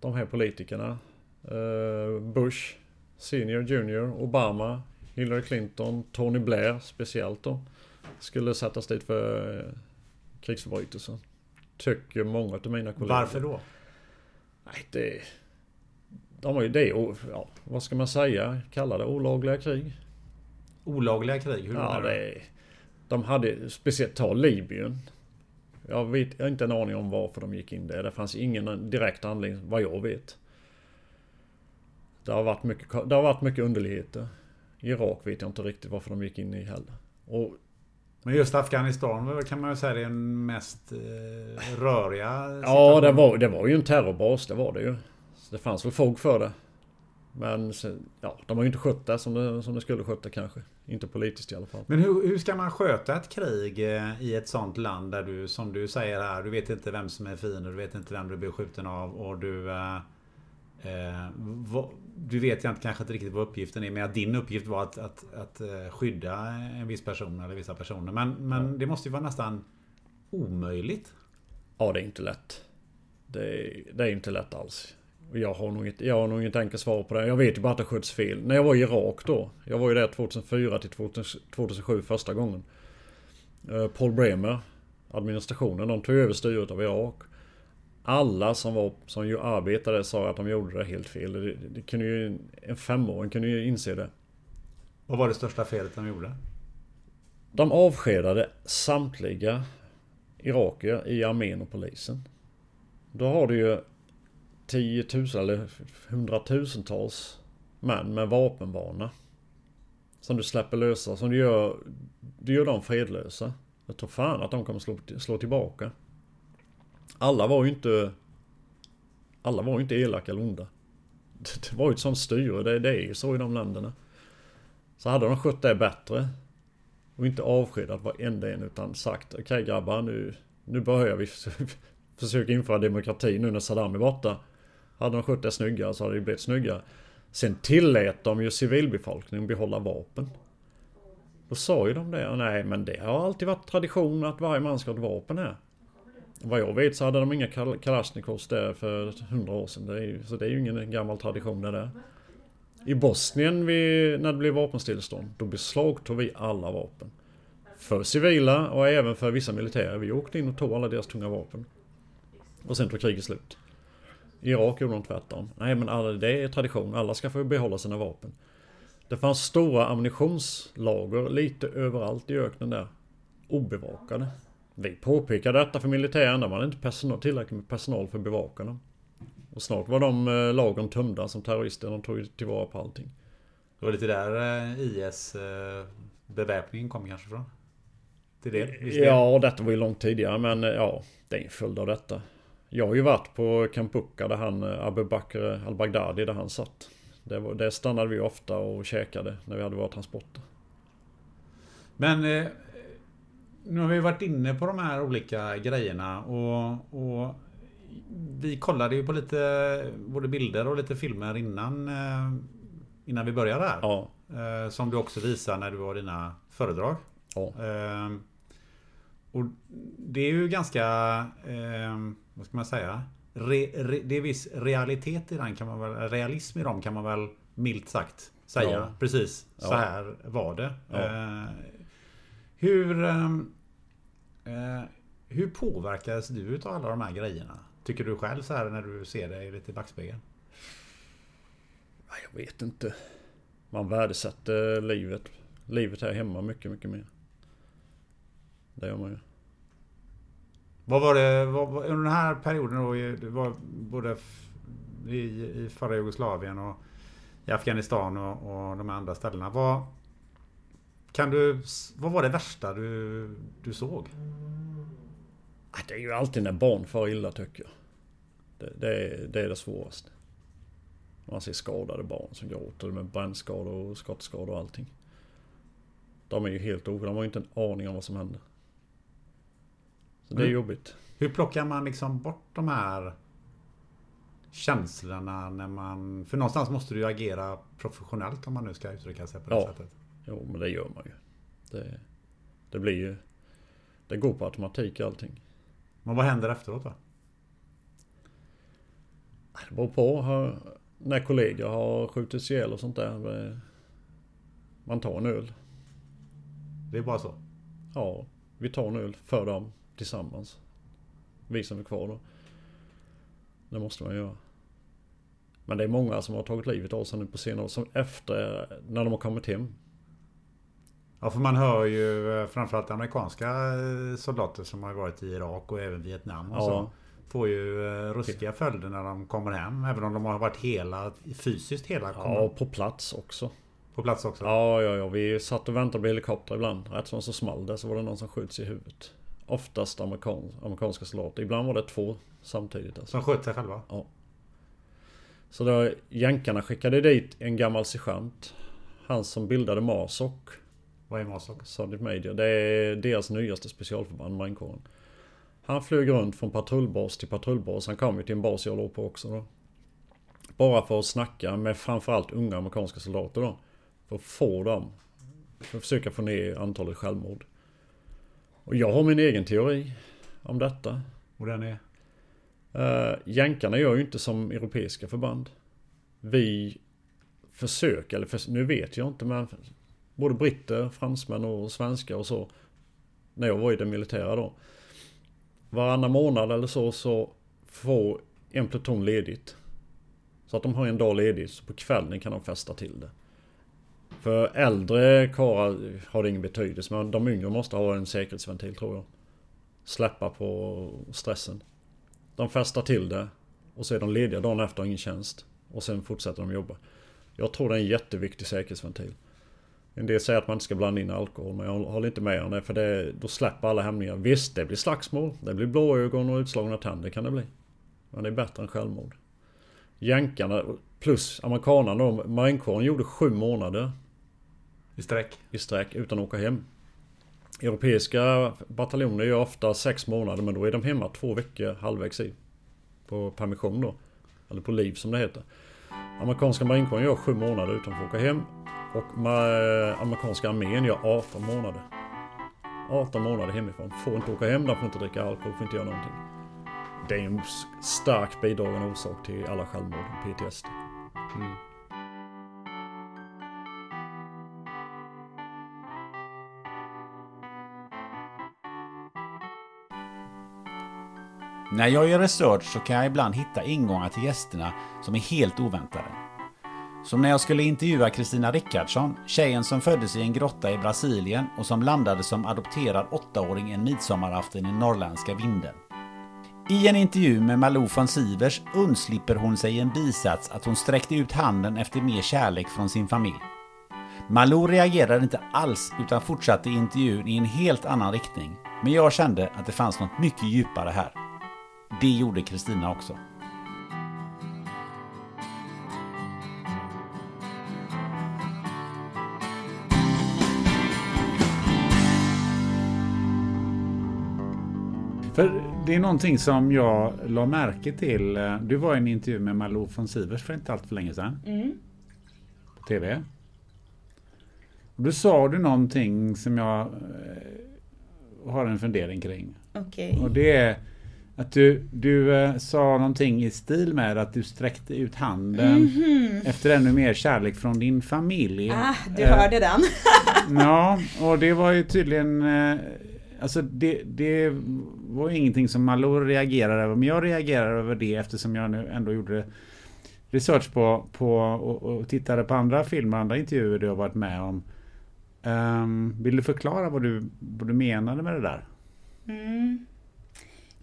de här politikerna, eh, Bush, Senior, Junior, Obama, Hillary Clinton, Tony Blair speciellt då. Skulle sättas dit för eh, krigsförbrytelser. Tycker många av mina kollegor. Varför då? Nej, det... De har ju det ja, vad ska man säga? Kalla det olagliga krig. Olagliga krig? Hur ja, det är, De hade, speciellt ta Libyen. Jag, vet, jag har inte en aning om varför de gick in där. Det fanns ingen direkt anledning, vad jag vet. Det har varit mycket, det har varit mycket underligheter. Irak vet jag inte riktigt varför de gick in i heller. Och, men just Afghanistan kan man ju säga är den mest eh, röriga Ja, det var, det var ju en terrorbas. Det var det ju. Så det fanns väl fog för det. Men ja, de har ju inte skött det som det, som det skulle skötta kanske. Inte politiskt i alla fall. Men hur, hur ska man sköta ett krig eh, i ett sånt land där du, som du säger här, du vet inte vem som är fiende, du vet inte vem du blir skjuten av och du... Eh, eh, vad, du vet jag inte kanske inte riktigt vad uppgiften är, men att din uppgift var att, att, att eh, skydda en viss person eller vissa personer. Men, men det måste ju vara nästan omöjligt. Ja, det är inte lätt. Det är, det är inte lätt alls. Jag har, nog inte, jag har nog inget enkelt svar på det. Jag vet ju bara att det sköts fel. När jag var i Irak då. Jag var ju där 2004 till 2007 första gången. Eh, Paul Bremer, administrationen, de tog över styret av Irak alla som, var, som ju arbetade sa att de gjorde det helt fel. Det, det kunde ju, en femåring kunde ju inse det. Vad var det största felet de gjorde? De avskedade samtliga irakier i armén och polisen. Då har du ju tiotusen eller hundratusentals män med vapenvana. Som du släpper lösa, som du gör, du gör dem fredlösa. Jag tror fan att de kommer slå, slå tillbaka. Alla var ju inte... Alla var ju inte elaka eller onda. Det var ju ett sånt styre, det, det är ju så i de länderna. Så hade de skött det bättre och inte avskedat varenda en utan sagt okej okay, grabbar nu, nu börjar vi försöka införa demokrati nu när Saddam är borta. Hade de skött det snyggare så hade det blivit snyggare. Sen tillät de ju civilbefolkningen behålla vapen. Då sa ju de det. Nej men det har alltid varit tradition att varje man ska ha ett vapen här. Vad jag vet så hade de inga Kalashnikovs där för hundra år sedan. Det är ju, så det är ju ingen gammal tradition det där. I Bosnien vi, när det blev vapenstillestånd, då beslagtog vi alla vapen. För civila och även för vissa militärer. Vi åkte in och tog alla deras tunga vapen. Och sen tog kriget slut. I Irak gjorde de tvärtom. Nej men alla, det är tradition, alla ska få behålla sina vapen. Det fanns stora ammunitionslager lite överallt i öknen där. Obevakade. Vi påpekade detta för militären, de hade inte personal, tillräckligt med personal för att bevaka dem. Och snart var de eh, lagren tömda som terrorister. De tog tillvara på allting. Det var lite där eh, IS eh, beväpningen kom kanske från? Till det? Ja, detta var ju långt tidigare men ja, det är en följd av detta. Jag har ju varit på Kampuka där han Abu Bakr al-Baghdadi där han satt. Det, var, det stannade vi ofta och käkade när vi hade våra transporter. Men nu har vi varit inne på de här olika grejerna och, och vi kollade ju på lite både bilder och lite filmer innan eh, Innan vi började här. Ja. Eh, som du också visar när du har dina föredrag. Ja. Eh, och det är ju ganska Vad ska man säga? Re, re, det är viss realitet i den kan man väl Realism i dem kan man väl milt sagt säga. Ja. Precis så här var det. Hur Hur påverkades du av alla de här grejerna? Tycker du själv så här när du ser dig lite i backspegeln? Jag vet inte. Man värdesätter livet. Livet här hemma mycket, mycket mer. Det gör man ju. Vad var det vad, under den här perioden då? Det var både i, i förra Jugoslavien och i Afghanistan och, och de andra ställena. Vad, kan du, vad var det värsta du, du såg? Det är ju alltid när barn far illa tycker jag. Det, det, är, det är det svåraste. Man ser skadade barn som gråter med brännskador och skottskador och allting. De är ju helt oskyldiga. De har ju inte en aning om vad som händer. Så det är mm. jobbigt. Hur plockar man liksom bort de här känslorna när man... För någonstans måste du ju agera professionellt om man nu ska uttrycka sig på det ja. sättet. Jo, men det gör man ju. Det, det blir ju... Det går på automatik allting. Men vad händer efteråt då? Det beror på. När kollegor har skjutits ihjäl och sånt där. Man tar en öl. Det är bara så? Ja, vi tar en öl för dem tillsammans. Vi som är kvar då. Det måste man göra. Men det är många som har tagit livet av sig nu på senare år. Som efter, när de har kommit hem. Ja, för man hör ju eh, framförallt amerikanska eh, soldater som har varit i Irak och även Vietnam och ja. så. Får ju eh, ruskiga följder när de kommer hem. Även om de har varit hela, fysiskt hela. Ja, på plats också. På plats också? Ja, ja, ja. Vi satt och väntade på helikopter ibland. Rätt som så small det så var det någon som skjuts i huvudet. Oftast amerikan, amerikanska soldater. Ibland var det två samtidigt. Alltså. Som sköt sig själva? Ja. Så då jänkarna skickade dit en gammal sergeant. Han som bildade MASOC. Vad är MASOC? Sergeant Major. Det är deras nyaste specialförband, marinkåren. Han flög runt från patrullbas till patrullbas. Han kom ju till en bas jag låg på också då. Bara för att snacka med framförallt unga amerikanska soldater då. För att få dem. För att försöka få ner antalet självmord. Och jag har min egen teori om detta. Och den är? Uh, jänkarna gör ju inte som europeiska förband. Vi försöker, eller för, nu vet jag inte men både britter, fransmän och svenskar och så. När jag var i det militära då varannan månad eller så, så får en pluton ledigt. Så att de har en dag ledigt, så på kvällen kan de fästa till det. För äldre karlar har det ingen betydelse, men de yngre måste ha en säkerhetsventil tror jag. släppa på stressen. De festar till det och så är de lediga dagen efter och har ingen tjänst. Och sen fortsätter de jobba. Jag tror det är en jätteviktig säkerhetsventil. En del säger att man inte ska blanda in alkohol men jag håller inte med om det för det, då släpper alla hämningar. Visst, det blir slagsmål. Det blir blåögon och utslagna tänder kan det bli. Men det är bättre än självmord. Jänkarna plus amerikanerna då. Marinkåren gjorde sju månader I sträck. i sträck utan att åka hem. Europeiska bataljoner gör ofta sex månader men då är de hemma två veckor halvvägs i. På permission då. Eller på liv som det heter. Amerikanska marinkåren gör sju månader utan att få åka hem. Och ma- amerikanska armén gör 18 månader. 18 månader hemifrån. Får inte åka hem, de får inte dricka alkohol, får inte göra någonting. Det är en s- stark bidragande orsak till alla självmord och PTSD. När jag gör research så kan jag ibland hitta ingångar till gästerna som är helt oväntade. Som när jag skulle intervjua Kristina Rickardsson, tjejen som föddes i en grotta i Brasilien och som landade som adopterad åttaåring en midsommarafton i norrländska vinden. I en intervju med Malou von Sivers undslipper hon sig en bisats att hon sträckte ut handen efter mer kärlek från sin familj. Malou reagerade inte alls utan fortsatte intervjun i en helt annan riktning. Men jag kände att det fanns något mycket djupare här. Det gjorde Kristina också. För det är någonting som jag la märke till. Du var i en intervju med Malou von Sivers för inte allt för länge sedan. På TV. Och då sa du någonting som jag eh, har en fundering kring. Okej. Och det är att du, du eh, sa någonting i stil med att du sträckte ut handen efter ännu mer kärlek från din familj. Ah, du Eh, hörde den. Ja, och det var ju tydligen... eh, Alltså det, det var ju ingenting som Malou reagerade över, men jag reagerar över det eftersom jag nu ändå gjorde research på, på och, och tittade på andra filmer, andra intervjuer du har varit med om. Ehm, vill du förklara vad du, vad du menade med det där? Mm.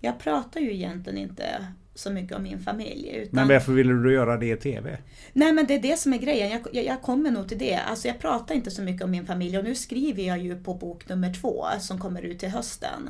Jag pratar ju egentligen inte så mycket om min familj. Utan... Men varför ville du göra det i TV? Nej men det är det som är grejen, jag, jag, jag kommer nog till det. Alltså jag pratar inte så mycket om min familj och nu skriver jag ju på bok nummer två som kommer ut till hösten.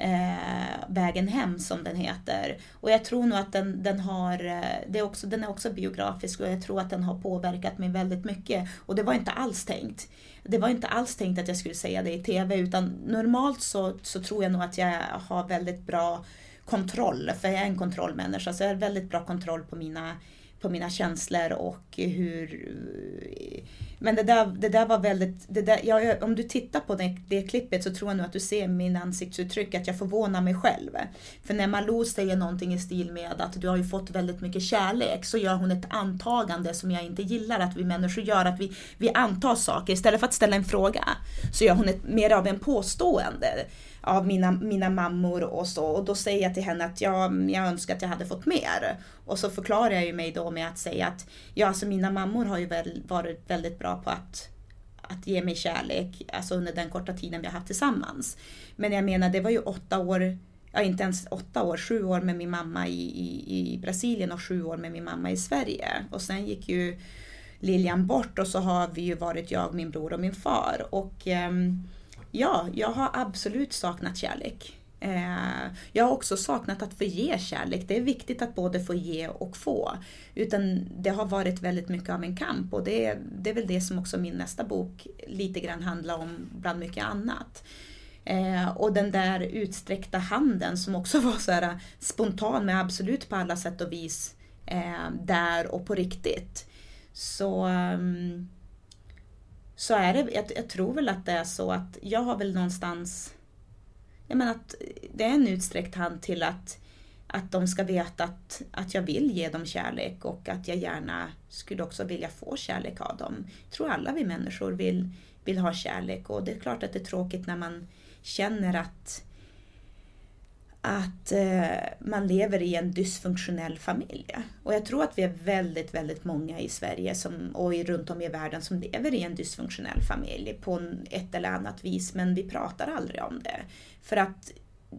eh, Vägen hem som den heter. Och jag tror nog att den, den har, eh, det är också, den är också biografisk och jag tror att den har påverkat mig väldigt mycket. Och det var inte alls tänkt. Det var inte alls tänkt att jag skulle säga det i TV utan normalt så, så tror jag nog att jag har väldigt bra kontroll, för jag är en kontrollmänniska, så jag har väldigt bra kontroll på mina på mina känslor och hur... Men det där, det där var väldigt... Det där, ja, om du tittar på det, det klippet så tror jag nog att du ser min ansiktsuttryck, att jag förvånar mig själv. För när Malou säger någonting i stil med att du har ju fått väldigt mycket kärlek så gör hon ett antagande som jag inte gillar att vi människor gör, att vi, vi antar saker istället för att ställa en fråga. Så gör hon ett, mer av en påstående av mina, mina mammor och så. Och då säger jag till henne att jag, jag önskar att jag hade fått mer. Och så förklarar jag ju mig då med att säga att ja, alltså mina mammor har ju väl varit väldigt bra på att att ge mig kärlek, alltså under den korta tiden vi har haft tillsammans. Men jag menar, det var ju åtta år, ja inte ens åtta år, sju år med min mamma i, i, i Brasilien och sju år med min mamma i Sverige. Och sen gick ju Lilian bort och så har vi ju varit jag, min bror och min far. Och ehm, ja, jag har absolut saknat kärlek. Eh, jag har också saknat att få ge kärlek. Det är viktigt att både få ge och få. Utan det har varit väldigt mycket av en kamp och det, det är väl det som också min nästa bok lite grann handlar om bland mycket annat. Eh, och den där utsträckta handen som också var så här spontan men absolut på alla sätt och vis eh, där och på riktigt. Så, ehm, så är det, jag, jag tror väl att det är så att jag har väl någonstans jag menar att det är en utsträckt hand till att, att de ska veta att, att jag vill ge dem kärlek och att jag gärna skulle också vilja få kärlek av dem. Jag tror alla vi människor vill, vill ha kärlek och det är klart att det är tråkigt när man känner att att eh, man lever i en dysfunktionell familj. Och jag tror att vi är väldigt, väldigt många i Sverige som, och runt om i världen som lever i en dysfunktionell familj på ett eller annat vis, men vi pratar aldrig om det. För att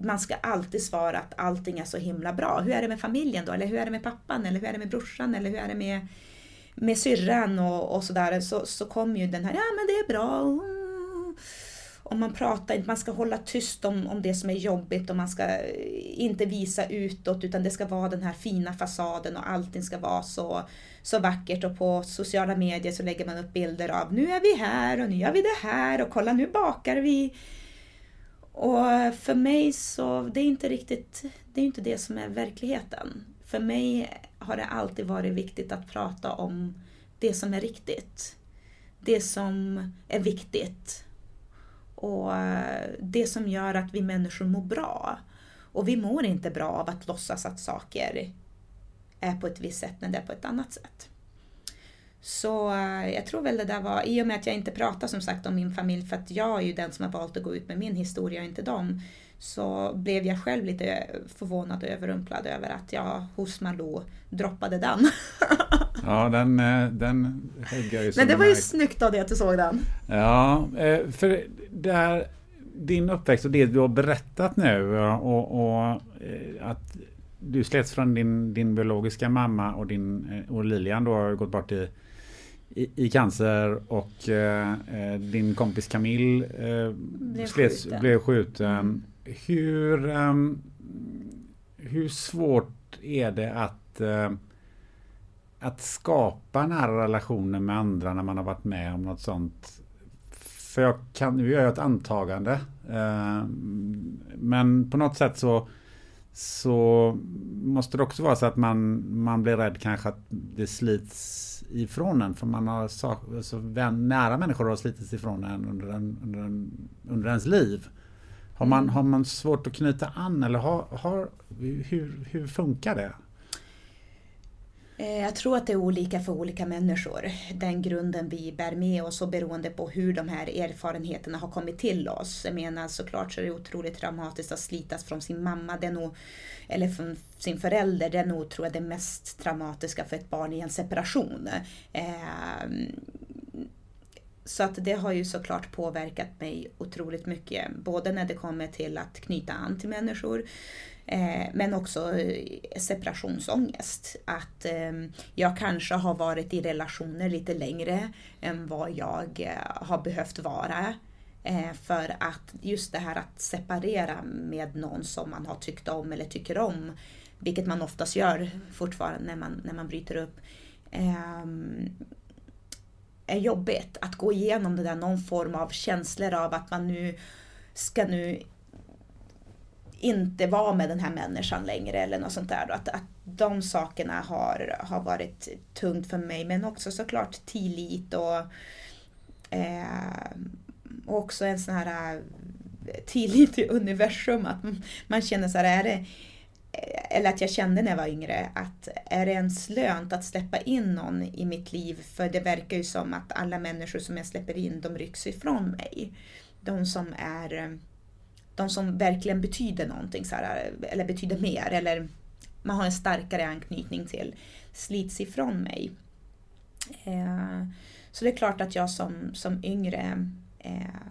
man ska alltid svara att allting är så himla bra. Hur är det med familjen då? Eller hur är det med pappan? Eller hur är det med brorsan? Eller hur är det med, med syrran? Och, och sådär. Så, så kommer ju den här, ja men det är bra om man pratar man ska hålla tyst om, om det som är jobbigt och man ska eh, inte visa utåt utan det ska vara den här fina fasaden och allting ska vara så, så vackert och på sociala medier så lägger man upp bilder av nu är vi här och nu gör vi det här och kolla nu bakar vi. Och för mig så, det är inte riktigt, det är inte det som är verkligheten. För mig har det alltid varit viktigt att prata om det som är riktigt. Det som är viktigt och eh, det som gör att vi människor mår bra. Och vi mår inte bra av att låtsas att saker är på ett visst sätt när det är på ett annat sätt. Så eh, jag tror väl det där var, i och med att jag inte pratar som sagt om min familj för att jag är ju den som har valt att gå ut med min historia och inte dem. Så blev jag själv lite förvånad och överrumplad över att jag hos Malou droppade den. Ja, den, eh, den högg jag ju Men det var ju snyggt av dig att du såg den. Ja, eh, för det här, din uppväxt och det du har berättat nu och, och eh, att du slets från din, din biologiska mamma och, din, och Lilian då har gått bort i, i, i cancer och eh, din kompis Camille eh, blev, slets, skjuten. blev skjuten. Hur, eh, hur svårt är det att eh, att skapa nära relationer med andra när man har varit med om något sånt. För jag kan, nu gör jag ett antagande. Eh, men på något sätt så, så måste det också vara så att man, man blir rädd kanske att det slits ifrån en. För man har så, så vän, nära människor har slitits ifrån en under, en, under, en, under ens liv. Har man, mm. har man svårt att knyta an eller har, har, hur, hur funkar det? Eh, jag tror att det är olika för olika människor. Den grunden vi bär med oss och beroende på hur de här erfarenheterna har kommit till oss. Jag menar såklart så är det otroligt traumatiskt att slitas från sin mamma, det är nog, eller från sin förälder. Det är nog tror jag det mest traumatiska för ett barn i en separation. Eh, så att det har ju såklart påverkat mig otroligt mycket. Både när det kommer till att knyta an till människor Eh, men också eh, separationsångest. Att eh, jag kanske har varit i relationer lite längre än vad jag eh, har behövt vara. Eh, för att just det här att separera med någon som man har tyckt om eller tycker om, vilket man oftast gör fortfarande när man, när man bryter upp, ehm, är jobbigt. Att gå igenom det där, någon form av känslor av att man nu ska nu inte vara med den här människan längre eller något sånt där. Att, att de sakerna har, har varit tungt för mig. Men också såklart tillit och, eh, och också en sån här eh, tillit till universum. Att man känner så här, är det, eller att jag kände när jag var yngre, att är det ens lönt att släppa in någon i mitt liv? För det verkar ju som att alla människor som jag släpper in, de rycks ifrån mig. De som är de som verkligen betyder någonting, så här, eller betyder mer, eller man har en starkare anknytning till, slits ifrån mig. Eh, så det är klart att jag som, som yngre eh,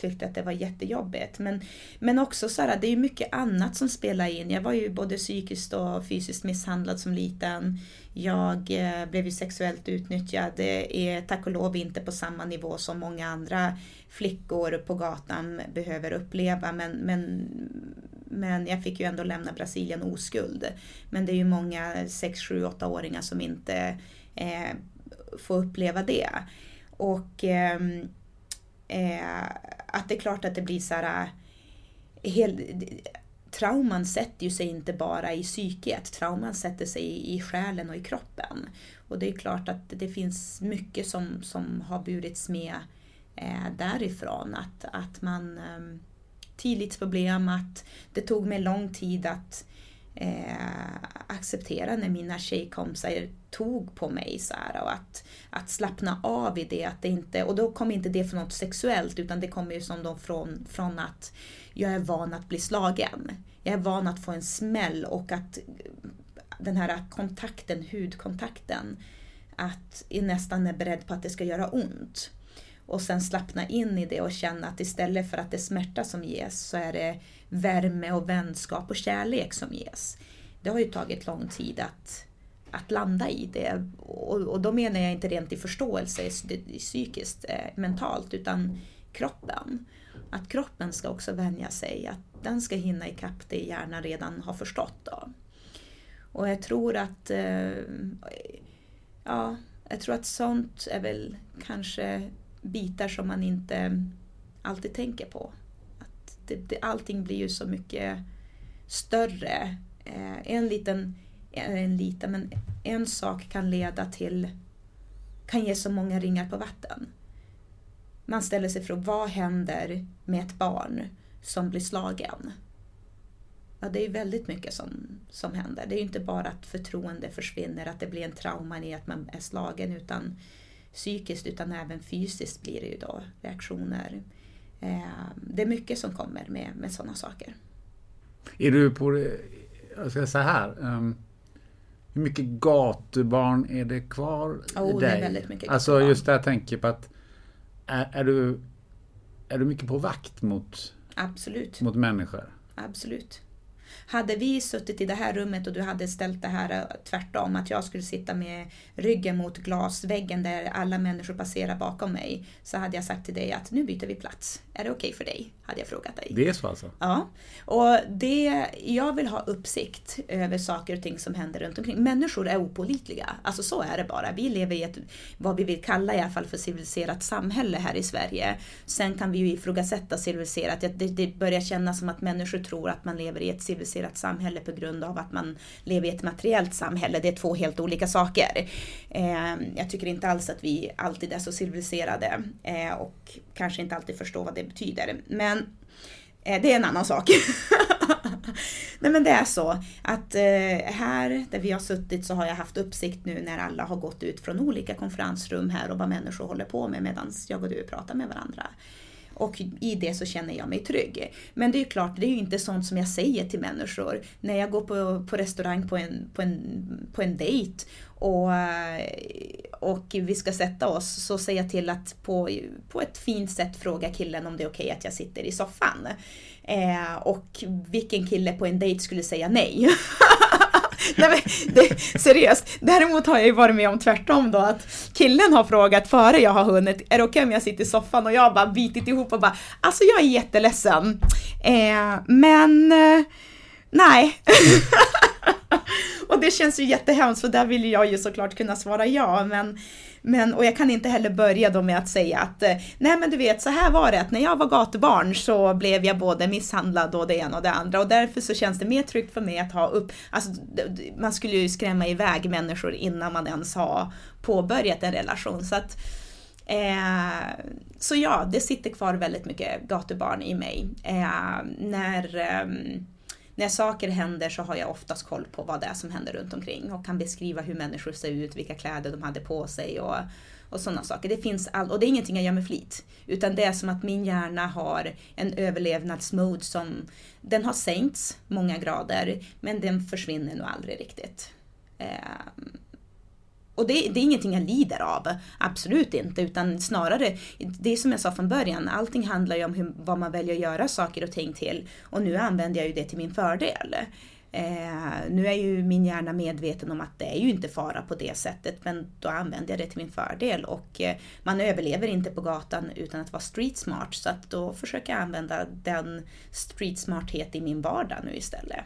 tyckte att det var jättejobbigt. Men, men också så här, det är ju mycket annat som spelar in. Jag var ju både psykiskt och fysiskt misshandlad som liten. Jag eh, blev ju sexuellt utnyttjad. Det är tack och lov inte på samma nivå som många andra flickor på gatan behöver uppleva. Men, men, men jag fick ju ändå lämna Brasilien oskuld. Men det är ju många 6, 7, 8-åringar som inte eh, får uppleva det. Och ehm, eh, eh, att det är klart att det blir så här... Äh, hel, trauman sätter ju sig inte bara i psyket, trauman sätter sig i, i själen och i kroppen. Och det är klart att det finns mycket som, som har burits med eh, därifrån. Att, att man eh, tillitsproblem, att det tog mig lång tid att eh, acceptera när mina tjejkompisar tog på mig så här, och att, att slappna av i det. Att det inte, och då kommer inte det från något sexuellt utan det kommer ju som då från, från att jag är van att bli slagen. Jag är van att få en smäll och att den här kontakten, hudkontakten, att jag nästan är beredd på att det ska göra ont. Och sen slappna in i det och känna att istället för att det är smärta som ges så är det värme och vänskap och kärlek som ges. Det har ju tagit lång tid att, att landa i det. Och, och då menar jag inte rent i förståelse psykiskt, eh, mentalt, utan kroppen. Att kroppen ska också vänja sig, att den ska hinna ikapp det hjärnan redan har förstått. Då. Och jag tror att eh, ja, jag tror att sånt är väl kanske bitar som man inte alltid tänker på. Att det, allting blir ju så mycket större. Eh, en liten, eh, en liten, men en sak kan leda till, kan ge så många ringar på vatten. Man ställer sig frågan, vad händer med ett barn som blir slagen? Ja, det är väldigt mycket som, som händer. Det är ju inte bara att förtroende försvinner, att det blir en trauma i att man är slagen, utan psykiskt utan även fysiskt blir det ju då reaktioner. Eh, det är mycket som kommer med, med sådana saker. Är du på det, jag ska säga här, um, hur mycket gatubarn är det kvar oh, i dig? Det är väldigt mycket alltså gatubarn. just det jag tänker på att är, är, du, är du mycket på vakt mot, Absolut. mot människor? Absolut. Hade vi suttit i det här rummet och du hade ställt det här eh, tvärtom, att jag skulle sitta med ryggen mot glasväggen där alla människor passerar bakom mig, så hade jag sagt till dig att nu byter vi plats. Är det okej okay för dig? Hade jag frågat dig. Det är så alltså? Ja. Och det, jag vill ha uppsikt över saker och ting som händer runt omkring. Människor är opolitliga. Alltså så är det bara. Vi lever i ett, vad vi vill kalla i alla fall för civiliserat samhälle här i Sverige. Sen kan vi ju ifrågasätta civiliserat. Det, det börjar kännas som att människor tror att man lever i ett civiliserat samhälle på grund av att man lever i ett materiellt samhälle. Det är två helt olika saker. Eh, jag tycker inte alls att vi alltid är så civiliserade eh, och kanske inte alltid förstår vad det betyder. Men eh, det är en annan sak. Nej men det är så att eh, här där vi har suttit så har jag haft uppsikt nu när alla har gått ut från olika konferensrum här och vad människor håller på med medan jag och du pratar med varandra. Och i det så känner jag mig trygg. Men det är ju klart, det är ju inte sånt som jag säger till människor. När jag går på, på restaurang på en, på en, på en dejt och, och vi ska sätta oss så säger jag till att på, på ett fint sätt fråga killen om det är okej okay att jag sitter i soffan. Eh, och vilken kille på en dejt skulle säga nej? Nej men det, seriöst. Däremot har jag ju varit med om tvärtom då att killen har frågat före jag har hunnit, är det okej okay om jag sitter i soffan? Och jag har bara bitit ihop och bara, alltså jag är jätteledsen. Eh, men eh, nej. och det känns ju jättehemskt för där vill jag ju såklart kunna svara ja. Men, men, och jag kan inte heller börja då med att säga att eh, nej men du vet så här var det att när jag var gatubarn så blev jag både misshandlad och det ena och det andra och därför så känns det mer tryggt för mig att ha upp, alltså man skulle ju skrämma iväg människor innan man ens har påbörjat en relation. Så att eh, så ja, det sitter kvar väldigt mycket gatubarn i mig. Eh, när eh, när saker händer så har jag oftast koll på vad det är som händer runt omkring och kan beskriva hur människor ser ut, vilka kläder de hade på sig och, och sådana saker. Det finns all, och det är ingenting jag gör med flit. Utan det är som att min hjärna har en överlevnadsmode som den har sänkts många grader men den försvinner nog aldrig riktigt. Eh, och det, det, är ingenting jag lider av, absolut inte, utan snarare, det är som jag sa från början, allting handlar ju om hur, vad man väljer att göra saker och ting till. Och nu använder jag ju det till min fördel. Eh, nu är ju min hjärna medveten om att det är ju inte fara på det sättet, men då använder jag det till min fördel. Och eh, man överlever inte på gatan utan att vara street smart, så att då försöker jag använda den street smarthet i min vardag nu istället.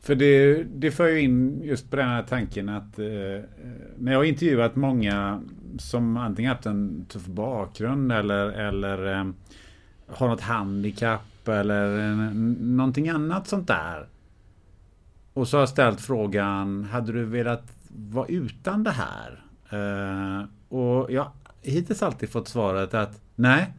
För det, det för ju in just på den här tanken att eh, eh, när jag har intervjuat många som antingen haft en tuff bakgrund eller, eller eh, har något handikapp eller eh, någonting annat sånt där. Och så har jag ställt frågan, hade du velat vara utan det här? Eh, och jag har hittills alltid fått svaret att nej,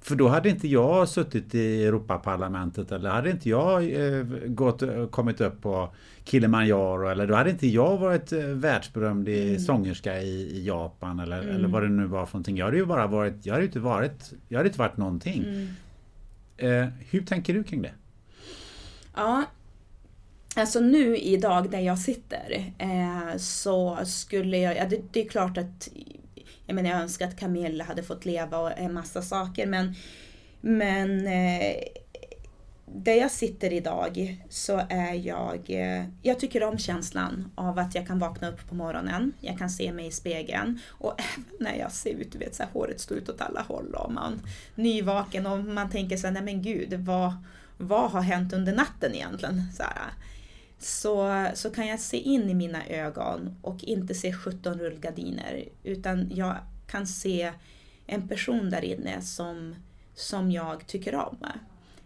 för då hade inte jag suttit i Europaparlamentet eller hade inte jag eh, gått, kommit upp på Kilimanjaro eller då hade inte jag varit eh, världsberömd mm. sångerska i, i Japan eller, mm. eller vad det nu var för någonting. Jag hade ju bara varit, jag hade inte varit, jag hade inte varit någonting. Mm. Eh, hur tänker du kring det? Ja, Alltså nu idag där jag sitter eh, så skulle jag, ja, det, det, är klart att jag menar jag önskar att Camilla hade fått leva och en massa saker men, men eh, där jag sitter idag så är jag, eh, jag tycker om känslan av att jag kan vakna upp på morgonen, jag kan se mig i spegeln och även när jag ser ut, du vet så här, håret står ut åt alla håll och man nyvaken och man tänker så här, nej men gud, vad, vad har hänt under natten egentligen? Så här, så, så kan jag se in i mina ögon och inte se 17 rullgardiner utan jag kan se en person där inne som, som jag tycker om.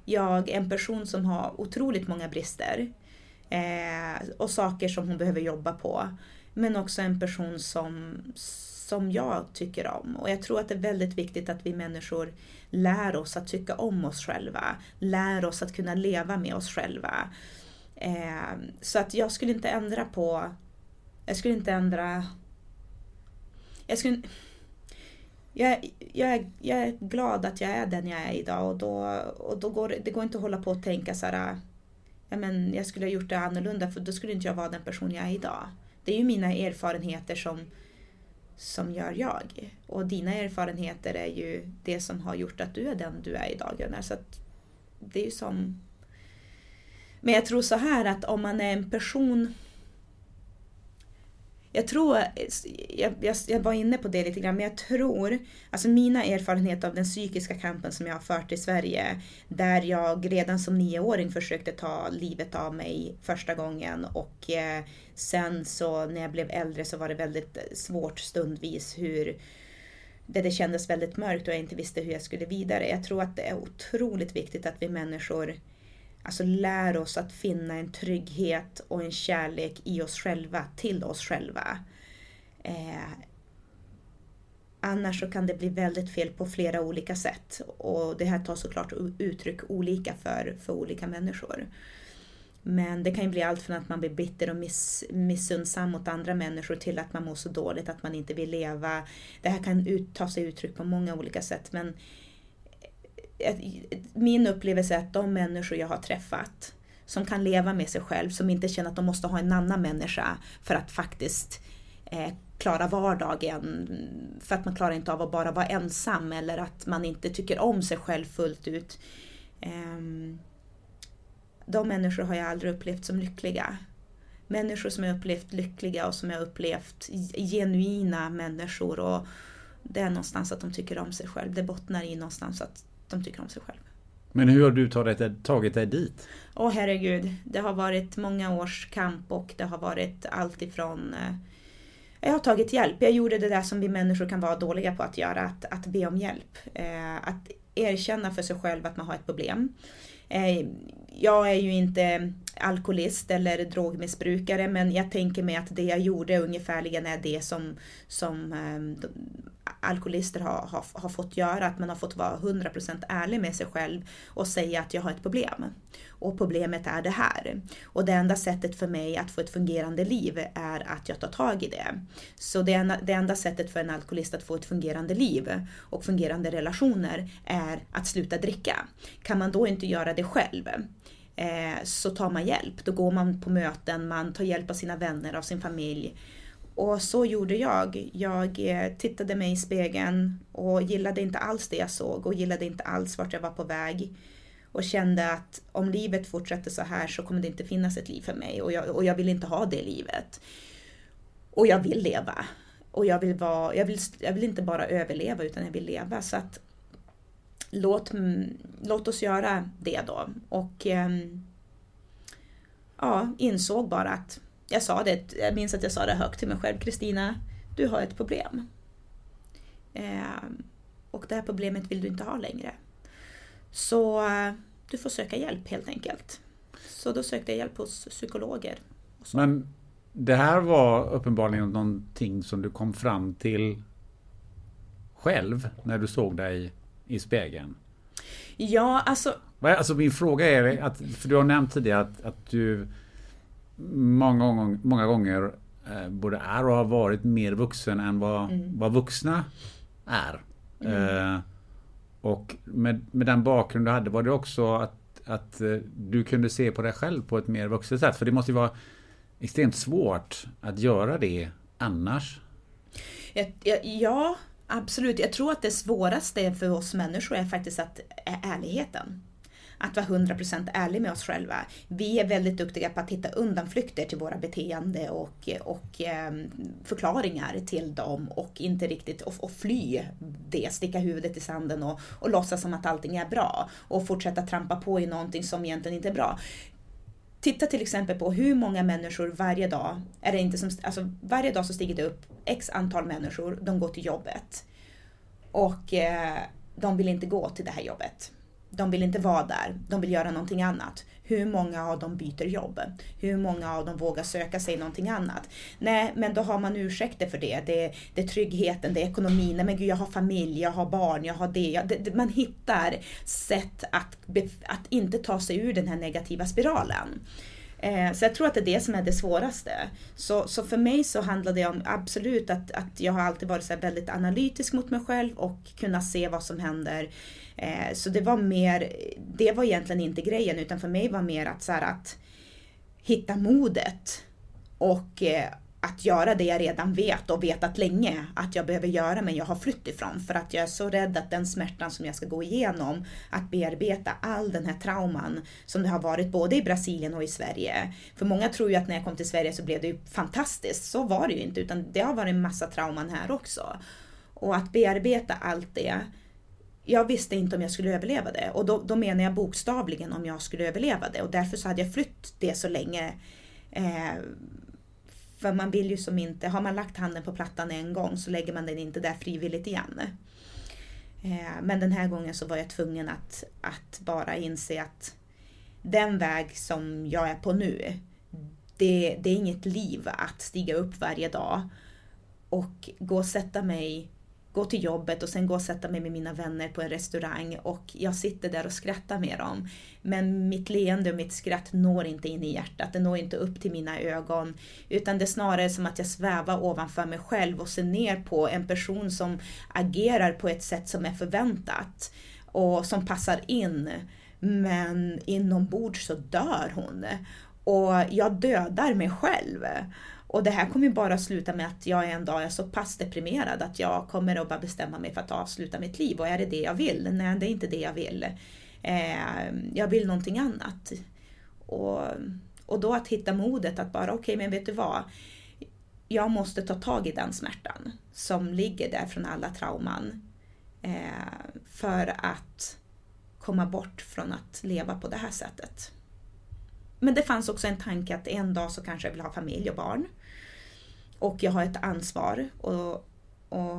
Jag är en person som har otroligt många brister eh, och saker som hon behöver jobba på. Men också en person som, som jag tycker om. Och jag tror att det är väldigt viktigt att vi människor lär oss att tycka om oss själva. Lär oss att kunna leva med oss själva. Eh, så att jag skulle inte ändra på... Jag skulle inte ändra... Jag skulle... Jag, jag, är, jag är glad att jag är den jag är idag och då, och då går det går inte att hålla på och tänka så här, ja, men jag skulle ha gjort det annorlunda för då skulle inte jag vara den person jag är idag. Det är ju mina erfarenheter som, som gör jag. Och dina erfarenheter är ju det som har gjort att du är den du är idag Gunnar. Så det är ju som men jag tror så här att om man är en person jag tror, jag, jag, jag, var inne på det lite grann, men jag tror, alltså mina erfarenheter av den psykiska kampen som jag har fört i Sverige, där jag redan som nioåring försökte ta livet av mig första gången och eh, sen så när jag blev äldre så var det väldigt svårt stundvis hur det, det kändes väldigt mörkt och jag inte visste hur jag skulle vidare. Jag tror att det är otroligt viktigt att vi människor Alltså lär oss att finna en trygghet och en kärlek i oss själva, till oss själva. Eh, annars så kan det bli väldigt fel på flera olika sätt. Och det här tar såklart uttryck olika för, för olika människor. Men det kan ju bli allt från att man blir bitter och miss, missundsam mot andra människor till att man mår så dåligt att man inte vill leva. Det här kan ut, ta sig uttryck på många olika sätt. Men min upplevelse är att de människor jag har träffat som kan leva med sig själv, som inte känner att de måste ha en annan människa för att faktiskt eh, klara vardagen. För att man klarar inte av att bara vara ensam eller att man inte tycker om sig själv fullt ut. Eh, de människor har jag aldrig upplevt som lyckliga. Människor som jag upplevt lyckliga och som jag upplevt genuina människor. Och det är någonstans att de tycker om sig själv. Det bottnar i någonstans att de tycker om sig själv. Men hur har du tagit, tagit dig dit? Åh oh, herregud, det har varit många års kamp och det har varit allt ifrån eh, jag har tagit hjälp. Jag gjorde det där som vi människor kan vara dåliga på att göra, att, att be om hjälp. Eh, att erkänna för sig själv att man har ett problem. Eh, jag är ju inte alkoholist eller drogmissbrukare men jag tänker mig att det jag gjorde ungefärligen är det som, som alkoholister har, har, har fått göra, att man har fått vara 100% ärlig med sig själv och säga att jag har ett problem. Och problemet är det här. Och det enda sättet för mig att få ett fungerande liv är att jag tar tag i det. Så det enda, det enda sättet för en alkoholist att få ett fungerande liv och fungerande relationer är att sluta dricka. Kan man då inte göra det själv eh, så tar man hjälp. Då går man på möten, man tar hjälp av sina vänner, av sin familj. Och så gjorde jag. Jag eh, tittade mig i spegeln och gillade inte alls det jag såg och gillade inte alls vart jag var på väg. Och kände att om livet fortsätter så här så kommer det inte finnas ett liv för mig och jag, och jag vill inte ha det livet. Och jag vill leva. Och jag vill, vara, jag vill, jag vill inte bara överleva utan jag vill leva. Så att låt, mm, låt oss göra det då. Och ehm, ja, insåg bara att jag sa det, jag minns att jag sa det högt till mig själv, Kristina, du har ett problem. Eh, och det här problemet vill du inte ha längre. Så eh, du får söka hjälp helt enkelt. Så då sökte jag hjälp hos psykologer. Men det här var uppenbarligen någonting som du kom fram till själv när du såg dig i spegeln? Ja, alltså... Alltså min fråga är, att, för du har nämnt tidigare att, att du många gånger, många gånger eh, både är och har varit mer vuxen än vad, mm. vad vuxna är. Mm. Eh, och med, med den bakgrund du hade, var det också att, att eh, du kunde se på dig själv på ett mer vuxet sätt? För det måste ju vara extremt svårt att göra det annars. Ja, absolut. Jag tror att det svåraste för oss människor är faktiskt att, är ärligheten att vara 100% ärlig med oss själva. Vi är väldigt duktiga på att hitta undanflykter till våra beteende och, och eh, förklaringar till dem och inte riktigt och, och fly det, sticka huvudet i sanden och, och låtsas som att allting är bra och fortsätta trampa på i någonting som egentligen inte är bra. Titta till exempel på hur många människor varje dag, är det inte som, alltså varje dag så stiger det upp x antal människor, de går till jobbet. Och eh, de vill inte gå till det här jobbet de vill inte vara där, de vill göra någonting annat. Hur många av dem byter jobb? Hur många av dem vågar söka sig någonting annat? Nej, men då har man ursäkter för det. Det, det är tryggheten, det är ekonomin. Nej men gud, jag har familj, jag har barn, jag har det. det, det man hittar sätt att, att inte ta sig ur den här negativa spiralen. Eh, så jag tror att det är det som är det svåraste. Så, så för mig så handlar det om absolut att, att jag har alltid varit så väldigt analytisk mot mig själv och kunna se vad som händer. Eh, så det var mer, det var egentligen inte grejen utan för mig var mer att, så här, att hitta modet och eh, att göra det jag redan vet och vetat länge att jag behöver göra men jag har flytt ifrån för att jag är så rädd att den smärtan som jag ska gå igenom att bearbeta all den här trauman som det har varit både i Brasilien och i Sverige. För många tror ju att när jag kom till Sverige så blev det ju fantastiskt. Så var det ju inte utan det har varit en massa trauman här också. Och att bearbeta allt det jag visste inte om jag skulle överleva det och då, då menar jag bokstavligen om jag skulle överleva det och därför så hade jag flytt det så länge. Eh, för man vill ju som inte, har man lagt handen på plattan en gång så lägger man den inte där frivilligt igen. Eh, men den här gången så var jag tvungen att, att bara inse att den väg som jag är på nu, det, det är inget liv att stiga upp varje dag och gå och sätta mig gå till jobbet och sen gå och sätta mig med mina vänner på en restaurang och jag sitter där och skrattar med dem. Men mitt leende och mitt skratt når inte in i hjärtat, det når inte upp till mina ögon. Utan det är snarare som att jag svävar ovanför mig själv och ser ner på en person som agerar på ett sätt som är förväntat och som passar in. Men inombords så dör hon. Och jag dödar mig själv. Och det här kommer ju bara sluta med att jag en dag är så pass deprimerad att jag kommer att bara bestämma mig för att avsluta mitt liv. Och är det det jag vill? Nej, det är inte det jag vill. Eh, jag vill någonting annat. Och, och då att hitta modet att bara, okej okay, men vet du vad? Jag måste ta tag i den smärtan som ligger där från alla trauman. Eh, för att komma bort från att leva på det här sättet. Men det fanns också en tanke att en dag så kanske jag vill ha familj och barn. Och jag har ett ansvar. Och, och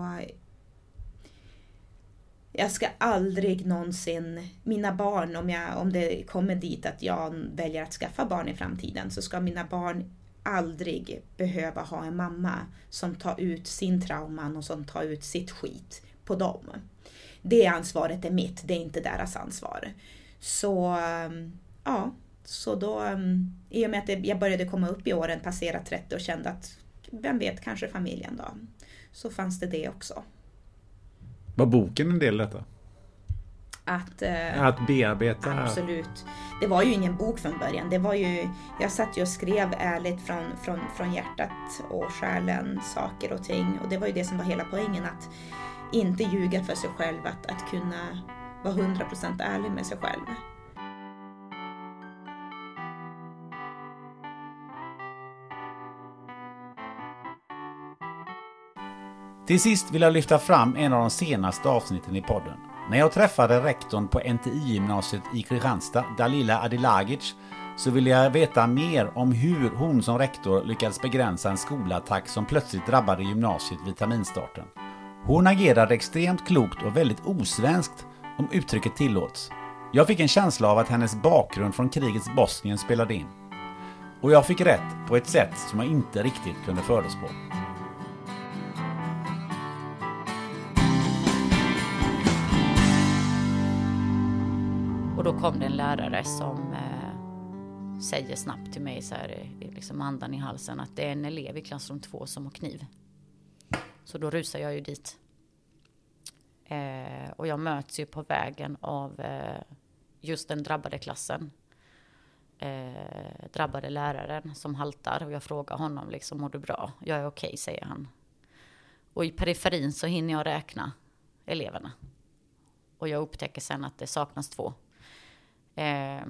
jag ska aldrig någonsin, mina barn, om, jag, om det kommer dit att jag väljer att skaffa barn i framtiden, så ska mina barn aldrig behöva ha en mamma som tar ut sin trauman och som tar ut sitt skit på dem. Det ansvaret är mitt, det är inte deras ansvar. Så um, ja, så då um, i och med att jag började komma upp i åren, passera 30 och kände att vem vet, kanske familjen då. Så fanns det det också. Var boken en del i detta? Att, eh, att bearbeta? Absolut. Det var ju ingen bok från början. Det var ju, jag satt ju och skrev ärligt från, från, från hjärtat och själen saker och ting. Och det var ju det som var hela poängen. Att inte ljuga för sig själv. Att, att kunna vara 100% ärlig med sig själv. Till sist vill jag lyfta fram en av de senaste avsnitten i podden. När jag träffade rektorn på NTI-gymnasiet i Kristianstad, Dalila Adilagic, så ville jag veta mer om hur hon som rektor lyckades begränsa en skolattack som plötsligt drabbade gymnasiet vid terminstarten. Hon agerade extremt klokt och väldigt osvenskt, om uttrycket tillåts. Jag fick en känsla av att hennes bakgrund från krigets Bosnien spelade in. Och jag fick rätt på ett sätt som jag inte riktigt kunde förutspå. Och då kom det en lärare som eh, säger snabbt till mig så här, liksom andan i halsen, att det är en elev i klassrum två som har kniv. Så då rusar jag ju dit. Eh, och jag möts ju på vägen av eh, just den drabbade klassen. Eh, drabbade läraren som haltar och jag frågar honom liksom, mår du bra? Jag är okej, okay, säger han. Och i periferin så hinner jag räkna eleverna. Och jag upptäcker sen att det saknas två. Eh,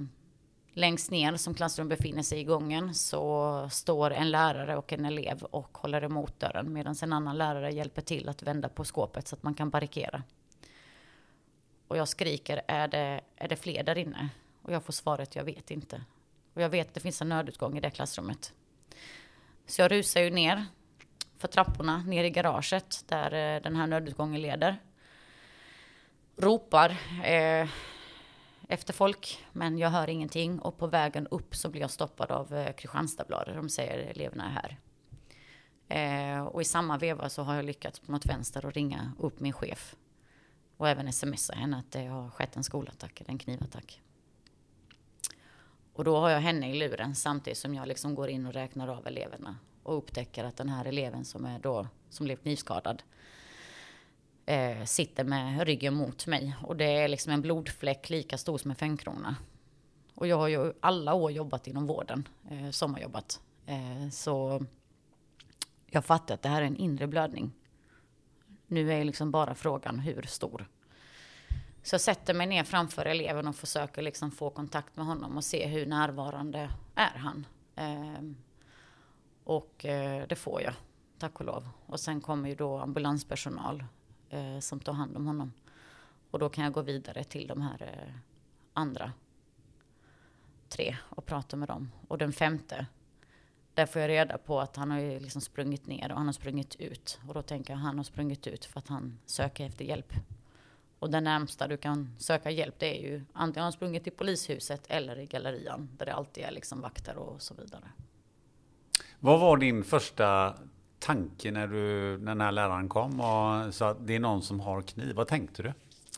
längst ner som klassrum befinner sig i gången så står en lärare och en elev och håller emot dörren medan en annan lärare hjälper till att vända på skåpet så att man kan barrikera. Och jag skriker, är det, är det fler där inne? Och jag får svaret, jag vet inte. Och jag vet att det finns en nödutgång i det klassrummet. Så jag rusar ju ner för trapporna, ner i garaget där eh, den här nödutgången leder. Ropar, eh, efter folk, men jag hör ingenting. Och på vägen upp så blir jag stoppad av eh, Kristianstadsbladet. De säger eleverna är här. Eh, och i samma veva så har jag lyckats på något vänster att ringa upp min chef. Och även smsa henne att det har skett en skolattack, en knivattack. Och då har jag henne i luren samtidigt som jag liksom går in och räknar av eleverna. Och upptäcker att den här eleven som är då, som blev knivskadad, eh, sitter med ryggen mot mig. Och det är liksom en blodfläck lika stor som en femkrona. Och jag har ju alla år jobbat inom vården, eh, sommarjobbat. Eh, så jag fattar att det här är en inre blödning. Nu är liksom bara frågan hur stor. Så jag sätter mig ner framför eleven och försöker liksom få kontakt med honom och se hur närvarande är han. Eh, och eh, det får jag, tack och lov. Och sen kommer ju då ambulanspersonal eh, som tar hand om honom. Och då kan jag gå vidare till de här eh, andra tre och prata med dem. Och den femte, där får jag reda på att han har ju liksom sprungit ner och han har sprungit ut. Och då tänker jag att han har sprungit ut för att han söker efter hjälp. Och den närmsta du kan söka hjälp det är ju antingen har han sprungit till polishuset eller i gallerian där det alltid är liksom vakter och så vidare. Vad var din första tanke när, du, när den här läraren kom och sa att det är någon som har kniv? Vad tänkte du?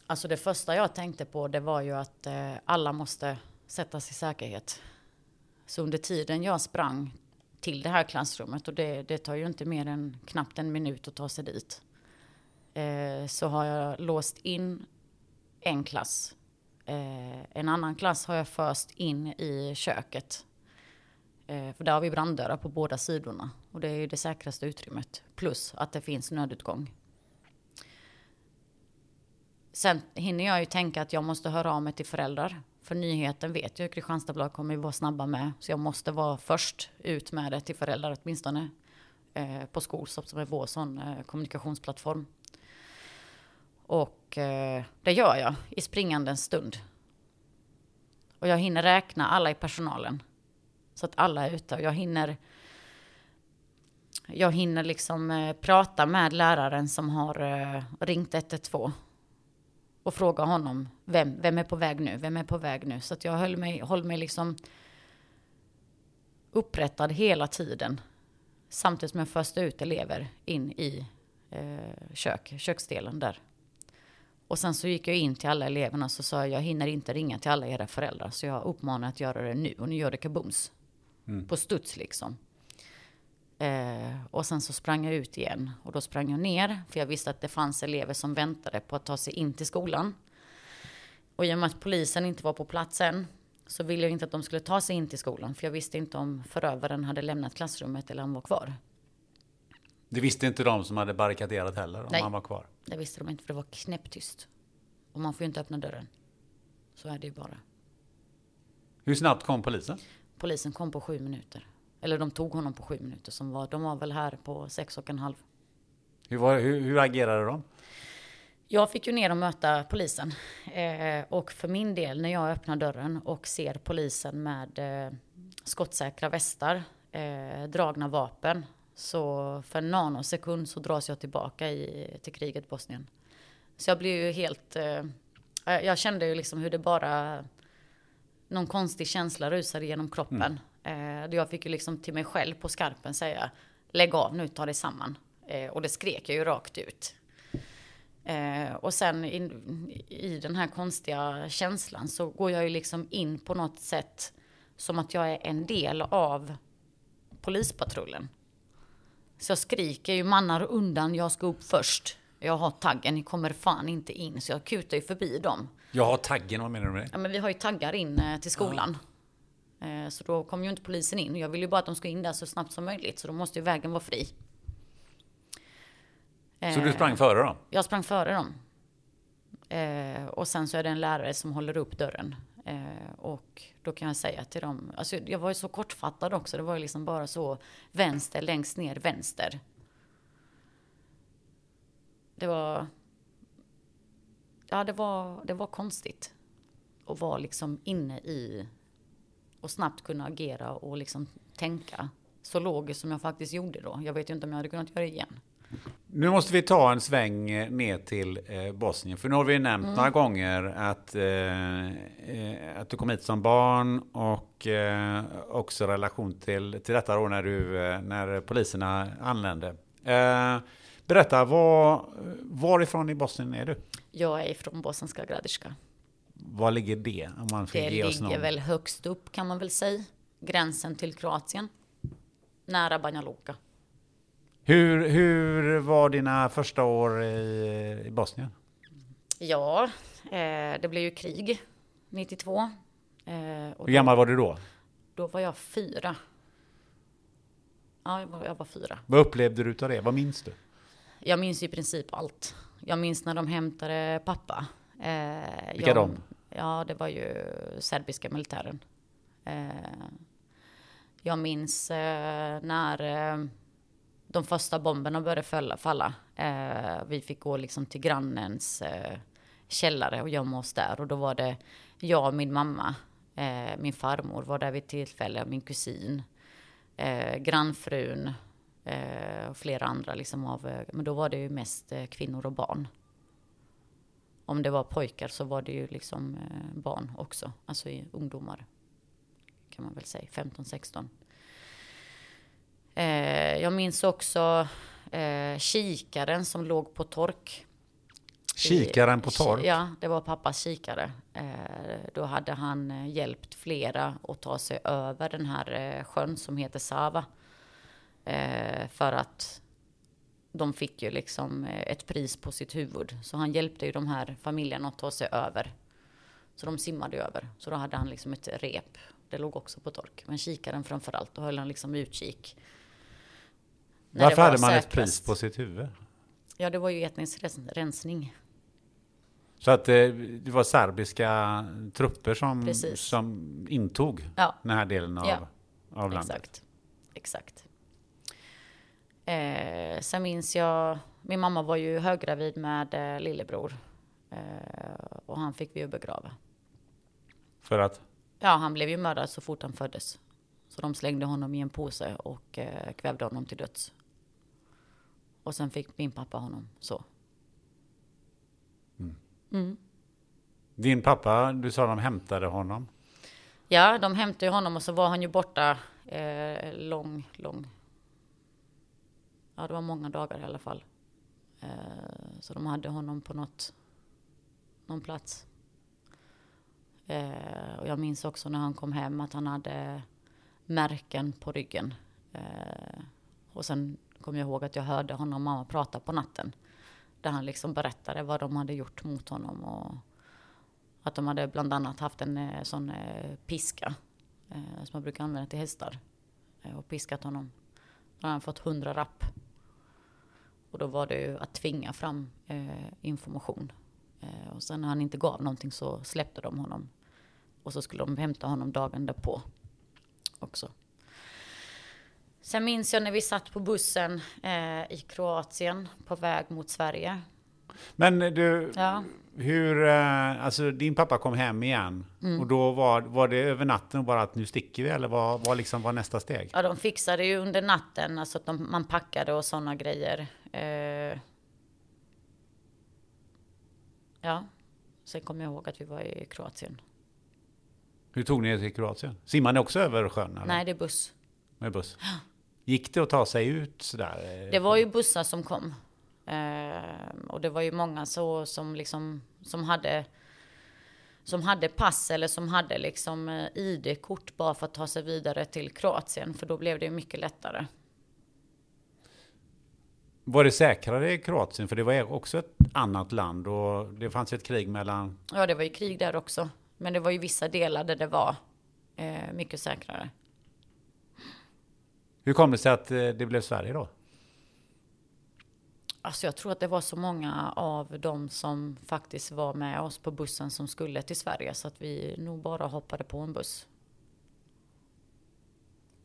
Alltså det första jag tänkte på det var ju att eh, alla måste sättas i säkerhet. Så under tiden jag sprang till det här klassrummet och det, det tar ju inte mer än knappt en minut att ta sig dit. Eh, så har jag låst in en klass. Eh, en annan klass har jag först in i köket Eh, för där har vi branddörrar på båda sidorna. Och det är ju det säkraste utrymmet. Plus att det finns nödutgång. Sen hinner jag ju tänka att jag måste höra av mig till föräldrar. För nyheten vet jag att Kristianstadsbladet kommer ju vara snabba med. Så jag måste vara först ut med det till föräldrar åtminstone. Eh, på Skolstopp som är vår sån eh, kommunikationsplattform. Och eh, det gör jag i springandens stund. Och jag hinner räkna alla i personalen. Så att alla är ute och jag hinner jag hinner liksom eh, prata med läraren som har eh, ringt 112 och fråga honom vem, vem är på väg nu, vem är på väg nu? Så att jag höll mig, höll mig liksom upprättad hela tiden. Samtidigt som jag först ut elever in i eh, kök, köksdelen där. Och sen så gick jag in till alla eleverna och så sa jag, jag hinner inte ringa till alla era föräldrar. Så jag uppmanar att göra det nu och nu gör det kabums. Mm. På studs liksom. Eh, och sen så sprang jag ut igen. Och då sprang jag ner, för jag visste att det fanns elever som väntade på att ta sig in till skolan. Och i och med att polisen inte var på plats än, så ville jag inte att de skulle ta sig in till skolan. För jag visste inte om förövaren hade lämnat klassrummet eller om han var kvar. Det visste inte de som hade barrikaderat heller om Nej. han var kvar. Det visste de inte för det var knäpptyst. Och man får ju inte öppna dörren. Så är det ju bara. Hur snabbt kom polisen? Polisen kom på sju minuter. Eller de tog honom på sju minuter. Som var, de var väl här på sex och en halv. Hur, var, hur, hur agerade de? Jag fick ju ner och möta polisen. Eh, och för min del, när jag öppnar dörren och ser polisen med eh, skottsäkra västar, eh, dragna vapen. Så för en nanosekund så dras jag tillbaka i, till kriget Bosnien. Så jag blev ju helt... Eh, jag kände ju liksom hur det bara... Någon konstig känsla rusade genom kroppen. Eh, jag fick ju liksom till mig själv på skarpen säga Lägg av nu, ta dig samman. Eh, och det skrek jag ju rakt ut. Eh, och sen in, i den här konstiga känslan så går jag ju liksom in på något sätt som att jag är en del av polispatrullen. Så jag skriker ju mannar undan, jag ska upp först. Jag har taggen, ni kommer fan inte in. Så jag kutar ju förbi dem. Jag har taggen, vad menar du med det? Ja, men vi har ju taggar in eh, till skolan. Eh, så då kommer ju inte polisen in. Jag vill ju bara att de ska in där så snabbt som möjligt. Så då måste ju vägen vara fri. Så du Eh, sprang före dem? Jag sprang före dem. Och sen så är det en lärare som håller upp dörren. Och då kan jag säga till dem, alltså jag var ju så kortfattad också, det var ju liksom bara så vänster, längst ner, vänster. Det var, ja det var, det var konstigt. Att vara liksom inne i och snabbt kunna agera och liksom tänka så logiskt som jag faktiskt gjorde då. Jag vet ju inte om jag hade kunnat göra det igen. Nu måste vi ta en sväng eh, ner till eh, Bosnien. För nu har vi nämnt Mm. några gånger att, eh, eh, att du kom hit som barn och eh, också relation till, till detta då när, du, när poliserna anlände. Eh, berätta, var, varifrån i Bosnien är du? Jag är från Bosanska Gradiška. Var ligger det? Om man får Det ge oss ligger någon. väl högst upp kan man väl säga. Gränsen till Kroatien. Nära Banja Luka. Hur, hur var dina första år i, i Bosnien? Ja, eh, det blev ju krig 92. Eh, Hur gammal var du då? Då var jag fyra. Ja, jag var, jag var fyra. Vad upplevde du av det? Vad minns du? Jag minns i princip allt. Jag minns när de hämtade pappa. Eh, Vilka jag, de? Ja, det var ju serbiska militären. Eh, jag minns eh, när eh, de första bomberna började falla. falla. Eh, vi fick gå liksom till grannens eh, källare och gömma oss där. Och då var det jag och min mamma, min farmor var där vid tillfälle, min kusin, grannfrun och flera andra. Liksom av, eh, men då var det ju mest eh, kvinnor och barn. Om det var pojkar så var det ju liksom eh, barn också, alltså i ungdomar. Kan man väl säga, 15-16. Eh, jag minns också eh, kikaren som låg på tork. Kikaren på tork? Ja, det var pappas kikare. Eh, då hade han eh, hjälpt flera att ta sig över den här eh, sjön som heter Sava. Eh, för att de fick ju liksom eh, ett pris på sitt huvud. Så han hjälpte ju de här familjerna att ta sig över. Så de simmade över. Så då hade han liksom ett rep. Det låg också på tork. Men kikaren framför allt, då höll han liksom utkik. Varför var hade man ett säkrast. pris på sitt huvud? Ja, det var ju etnisk rens- rensning. Så att eh, det var serbiska trupper som, Precis. som intog Ja. den här delen av, Ja. av landet. Exakt. Exakt. Eh, sen minns jag, min mamma var ju höggravid med eh, lillebror. Eh, och han fick vi ju begrava. För att? Ja, han blev ju mördad så fort han föddes. Så de slängde honom i en påse och eh, kvävde honom till döds. Och sen fick min pappa honom så. Mm. Din pappa, du sa de hämtade honom. Ja, de hämtade honom och så var han ju borta Eh, lång, lång. Ja, det var många dagar i alla fall. Eh, så de hade honom på något, någon plats. Eh, och jag minns också när han kom hem att han hade märken på ryggen. Eh, och sen kom jag ihåg att jag hörde honom och mamma prata på natten. Där han liksom berättade vad de hade gjort mot honom. Och att de hade bland annat haft en eh, sån eh, piska eh, som man brukar använda till hästar. Eh, och piskat honom. Då hade han fått hundra rapp. Och då var det ju att tvinga fram eh, information. Eh, och sen när han inte gav någonting så släppte de honom. Och så skulle de hämta honom dagen därpå också. Sen minns jag när vi satt på bussen eh, i Kroatien på väg mot Sverige. Men du, Ja. hur, eh, alltså din pappa kom hem igen Mm. och då var, var det över natten och bara att nu sticker vi eller vad vad liksom var nästa steg? Ja, de fixade ju under natten, alltså att de, man packade och sådana grejer. Eh, ja, sen kommer jag ihåg att vi var i Kroatien. Hur tog ni er till Kroatien? Simmade ni också över sjön? Eller? Nej, det är buss. Med buss? Gick det att ta sig ut sådär? Det var ju bussar som kom. Eh, och det var ju många så som liksom, som hade som hade pass eller som hade liksom eh, ID-kort bara för att ta sig vidare till Kroatien. För då blev det ju mycket lättare. Var det säkrare i Kroatien? För det var också ett annat land och det fanns ett krig mellan... Ja, det var ju krig där också. Men det var ju vissa delar där det var eh, mycket säkrare. Hur kom det sig att eh, det blev Sverige då? Alltså jag tror att det var så många av dem som faktiskt var med oss på bussen som skulle till Sverige så att vi nog bara hoppade på en buss.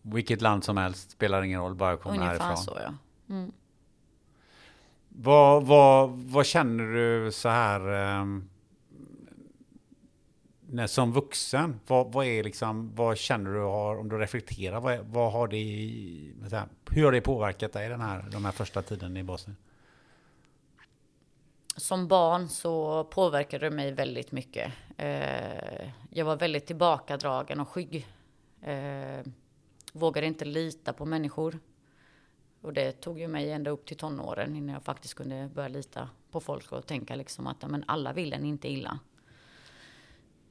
Vilket land som helst spelar ingen roll, bara komma Ungefär härifrån. så ja. Mm. Vad, vad, vad känner du så här ehm, när, som vuxen? Vad, vad är liksom, vad känner du har, om du reflekterar, vad, vad har det här, hur har det påverkat dig den här, de här första tiden i Bosnien? Som barn så påverkade det mig väldigt mycket. Eh, jag var väldigt tillbakadragen och skygg. Eh, vågade inte lita på människor. Och det tog ju mig ända upp till tonåren innan jag faktiskt kunde börja lita på folk och tänka liksom att men alla vill en inte illa.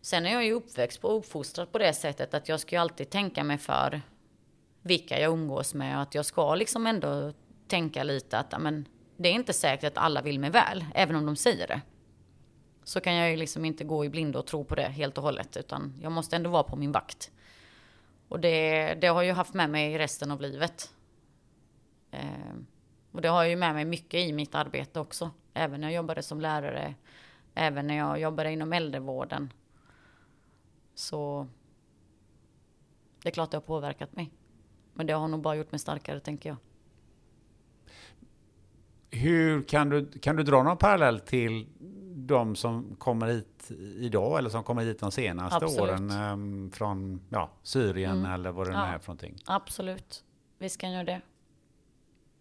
Sen är jag ju uppväxt och uppfostrad på det sättet att jag ska ju alltid tänka mig för vilka jag umgås med och att jag ska liksom ändå tänka lite att men, det är inte säkert att alla vill mig väl, även om de säger det. Så kan jag ju liksom inte gå i blindo och tro på det helt och hållet, utan jag måste ändå vara på min vakt. Och det, det har jag haft med mig resten av livet. Eh, och det har jag ju med mig mycket i mitt arbete också. Även när jag jobbade som lärare, även när jag jobbade inom äldrevården. Så det är klart det har påverkat mig. Men det har nog bara gjort mig starkare, tänker jag. Hur kan du, kan du dra någon parallell till de som kommer hit idag eller som kommer hit de senaste Absolut. åren ehm, från ja, Syrien Mm. eller vad det nu Ja. är för någonting? Absolut. Visst kan jag det.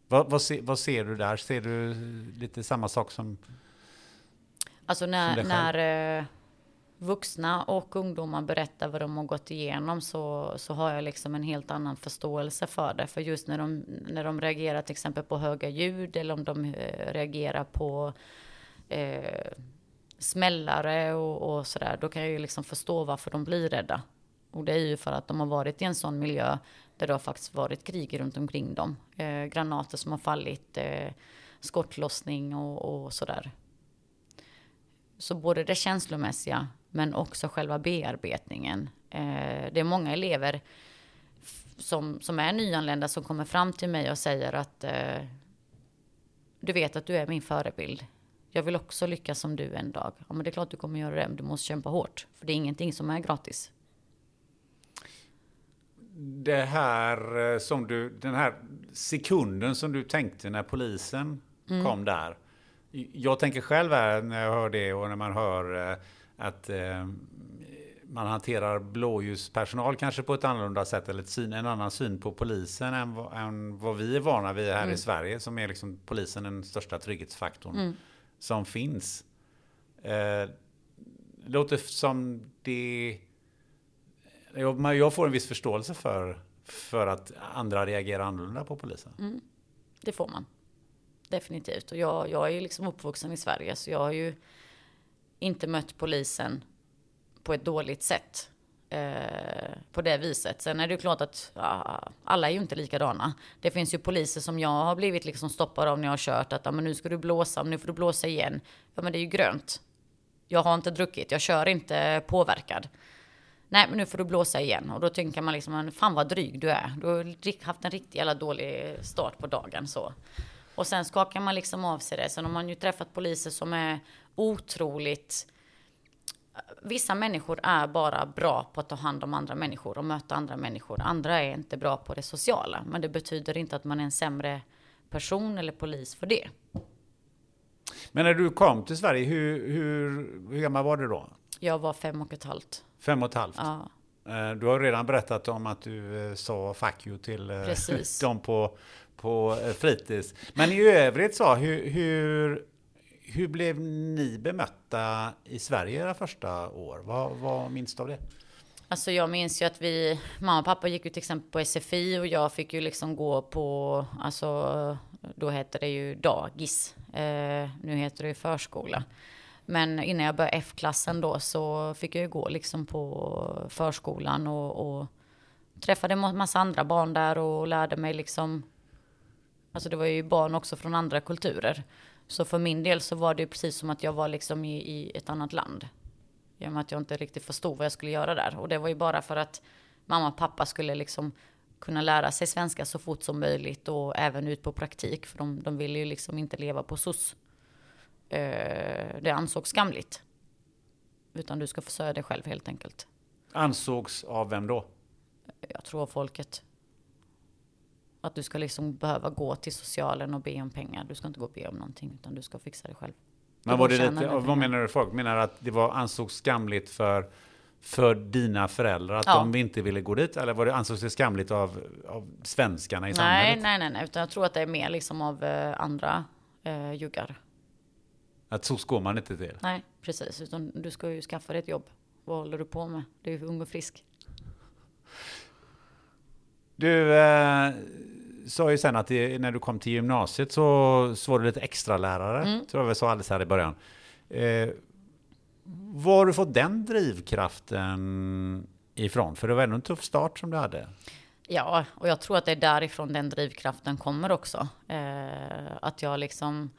Vad, vad, se, vad ser du där? Ser du lite samma sak som... Alltså Som när, själv? när eh, vuxna och ungdomar berättar vad de har gått igenom så, så har jag liksom en helt annan förståelse för det. För just när de, när de reagerar till exempel på höga ljud eller om de eh, reagerar på eh, smällare och, och sådär, då kan jag ju liksom förstå varför de blir rädda. Och det är ju för att de har varit i en sån miljö där det har faktiskt varit krig runt omkring dem. Eh, granater som har fallit, eh, skottlossning och, och sådär. Så både det känslomässiga men också själva bearbetningen. Eh, det är många elever som, som är nyanlända som kommer fram till mig och säger att eh, du vet att du är min förebild. Jag vill också lyckas som du en dag. Ja, men det är klart du kommer göra det, men du måste kämpa hårt. För det är ingenting som är gratis. Det här eh, som du, den här sekunden som du tänkte när polisen Mm. kom där. Jag tänker själv här när jag hör det och när man hör eh, att eh, man hanterar blåljuspersonal kanske på ett annorlunda sätt eller ett syn, en annan syn på polisen än, vad- än vad vi är vana vid här Mm. i Sverige som är liksom polisen den största trygghetsfaktorn Mm. som finns. Eh, låter som det jag, jag får en viss förståelse för, för att andra reagerar annorlunda på polisen? Mm, det får man. Definitivt. Och jag, jag är ju liksom uppvuxen i Sverige så jag har ju inte mött polisen på ett dåligt sätt. Eh, på det viset. Sen är det ju klart att ja, alla är ju inte likadana. Det finns ju poliser som jag har blivit liksom stoppad av när jag har kört. Att ja, men nu ska du blåsa, nu får du blåsa igen. Ja men det är ju grönt. Jag har inte druckit, jag kör inte påverkad. Nej men nu får du blåsa igen. Och då tänker man liksom, fan vad dryg du är. Du har haft en riktigt jävla dålig start på dagen så. Och sen skakar man liksom av sig det. Sen har man ju träffat poliser som är otroligt Vissa människor är bara bra på att ta hand om andra människor och möta andra människor. Andra är inte bra på det sociala. Men det betyder inte att man är en sämre person eller polis för det. Men när du kom till Sverige, hur, hur, hur gammal var du då? Jag var fem och ett halvt. Fem och ett halvt? Ja. Eh, du har redan berättat om att du eh, sa fuck you till eh, Precis. dem på, på fritids. Men i övrigt så, hur, hur, hur blev ni bemötta i Sverige era första år? Vad, vad minns du av det? Alltså jag minns ju att vi, mamma och pappa gick ju till exempel på SFI och jag fick ju liksom gå på, alltså då hette det ju dagis. Eh, nu heter det ju förskola. Men innan jag började F-klassen då så fick jag ju gå liksom på förskolan och, och träffade en massa andra barn där och lärde mig liksom, alltså det var ju barn också från andra kulturer. Så för min del så var det ju precis som att jag var liksom i, i ett annat land. Genom att jag inte riktigt förstod vad jag skulle göra där. Och det var ju bara för att mamma och pappa skulle liksom kunna lära sig svenska så fort som möjligt och även ut på praktik. För de, de ville ju liksom inte leva på SOS. Eh, det ansågs skamligt. Utan du ska försörja dig själv helt enkelt. Ansågs av vem då? Jag tror folket. Att du ska liksom behöva gå till socialen och be om pengar. Du ska inte gå och be om någonting utan du ska fixa det själv. Men var det lite, vad menar du folk? Menar att det var ansågs skamligt för, för dina föräldrar att Ja. de inte ville gå dit? Eller var det ansågs det skamligt av, av svenskarna i Nej, samhället? nej, nej, nej, utan jag tror att det är mer liksom av eh, andra eh, juggar. Att så går man inte till? Nej, precis. Utan du ska ju skaffa dig ett jobb. Vad håller du på med? Du är ju ung och frisk. Du eh, sa ju sen att det, när du kom till gymnasiet så, så var du lite extra lärare. Mm. Tror jag väl sa alldeles här i början. Eh, var har du fått den drivkraften ifrån? För det var ändå en tuff start som du hade. Ja, och jag tror att det är därifrån den drivkraften kommer också. Eh, att jag liksom...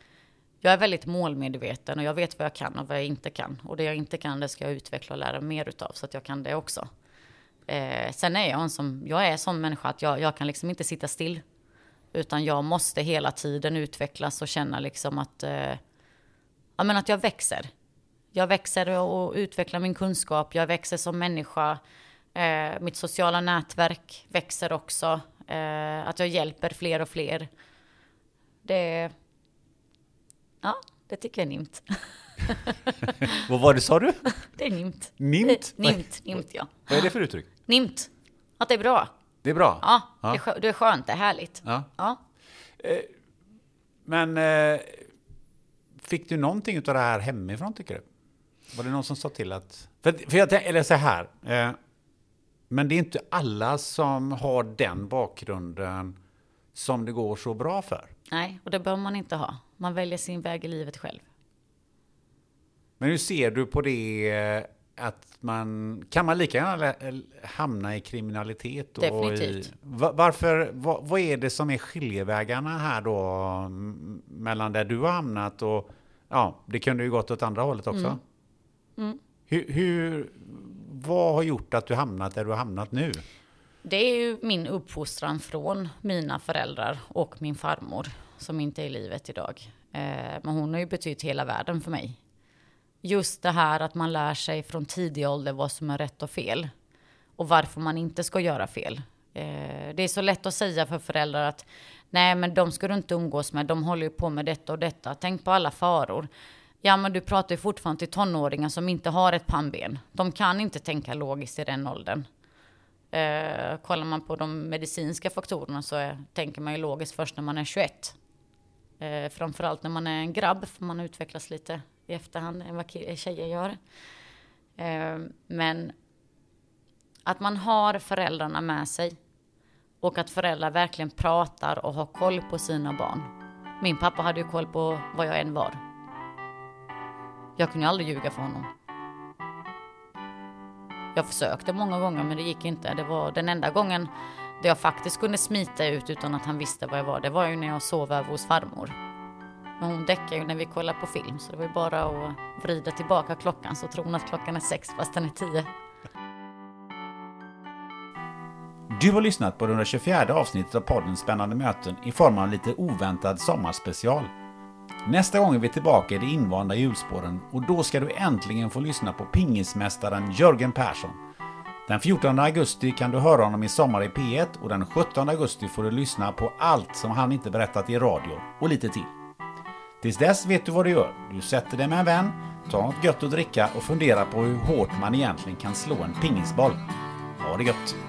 Jag är väldigt målmedveten och jag vet vad jag kan och vad jag inte kan. Och det jag inte kan, det ska jag utveckla och lära mer utav så att jag kan det också. Eh, sen är jag en som, jag är en sån människa att jag, jag kan liksom inte sitta still. Utan jag måste hela tiden utvecklas och känna liksom att, eh, ja men att jag växer. Jag växer och, utvecklar min kunskap, jag växer som människa. Eh, mitt sociala nätverk växer också. Eh, att jag hjälper fler och fler. Det, ja, det tycker jag är nimt. Vad var det sa du? Det är nimt. Nimt? Nimt, nimt ja. Vad är det för uttryck? Nimt. Att det är bra. Det är bra? Ja, Ja. Det, är skönt, det är härligt. Ja. Ja. Men eh, fick du någonting av det här hemifrån tycker du? Var det någon som sa till att... För, för jag, tänk- eller så här. Eh, men det är inte alla som har den bakgrunden som det går så bra för. Nej, och det behöver man inte ha. Man väljer sin väg i livet själv. Men hur ser du på det eh, att man... Kan man lika gärna hamna i kriminalitet? Och Definitivt. I, va- varför... Vad, vad är det som är skiljevägarna här då? Mellan där du har hamnat och... Ja, det kunde ju gått åt andra hållet också. Mm. Mm. Hur, hur, vad har gjort att du hamnat där du har hamnat nu? Det är ju min uppfostran från mina föräldrar och min farmor som inte är i livet idag. Eh, men hon har ju betytt hela världen för mig. Just det här att man lär sig från tidig ålder vad som är rätt och fel. Och varför man inte ska göra fel. Eh, det är så lätt att säga för föräldrar att nej men de ska du inte umgås med, de håller ju på med detta och detta. Tänk på alla faror. Ja men du pratar ju fortfarande till tonåringar som inte har ett pannben. De kan inte tänka logiskt i den åldern. Eh, kollar man på de medicinska faktorerna så är, tänker man ju logiskt först när man är 21. Eh, framförallt när man är en grabb, för man utvecklas lite i efterhand än vad tjejer gör. Ehm, men att man har föräldrarna med sig Och att föräldrar verkligen pratar och har koll på sina barn. Min pappa hade ju koll på vad jag än var. Jag kunde ju aldrig ljuga för honom. Jag försökte många gånger men det gick inte. Det var den enda gången där jag faktiskt kunde smita ut utan att han visste vad jag var. Det var ju när jag sov över hos farmor. Men hon däckar ju när vi kollar på film så det var ju bara att vrida tillbaka klockan så tror hon att klockan är sex fast den är tio. Du har lyssnat på det 124 avsnittet av podden Spännande möten i form av en lite oväntad sommarspecial. Nästa gång är vi tillbaka i de invanda hjulspåren och då ska du äntligen få lyssna på pingismästaren Jörgen Persson. Den 14 augusti kan du höra honom i Sommar i P1 och den 17 augusti får du lyssna på allt som han inte berättat i radio och lite till. Tills dess vet du vad du gör. Du sätter dig med en vän, tar något gött att dricka och funderar på hur hårt man egentligen kan slå en pingisboll. Ha det gött!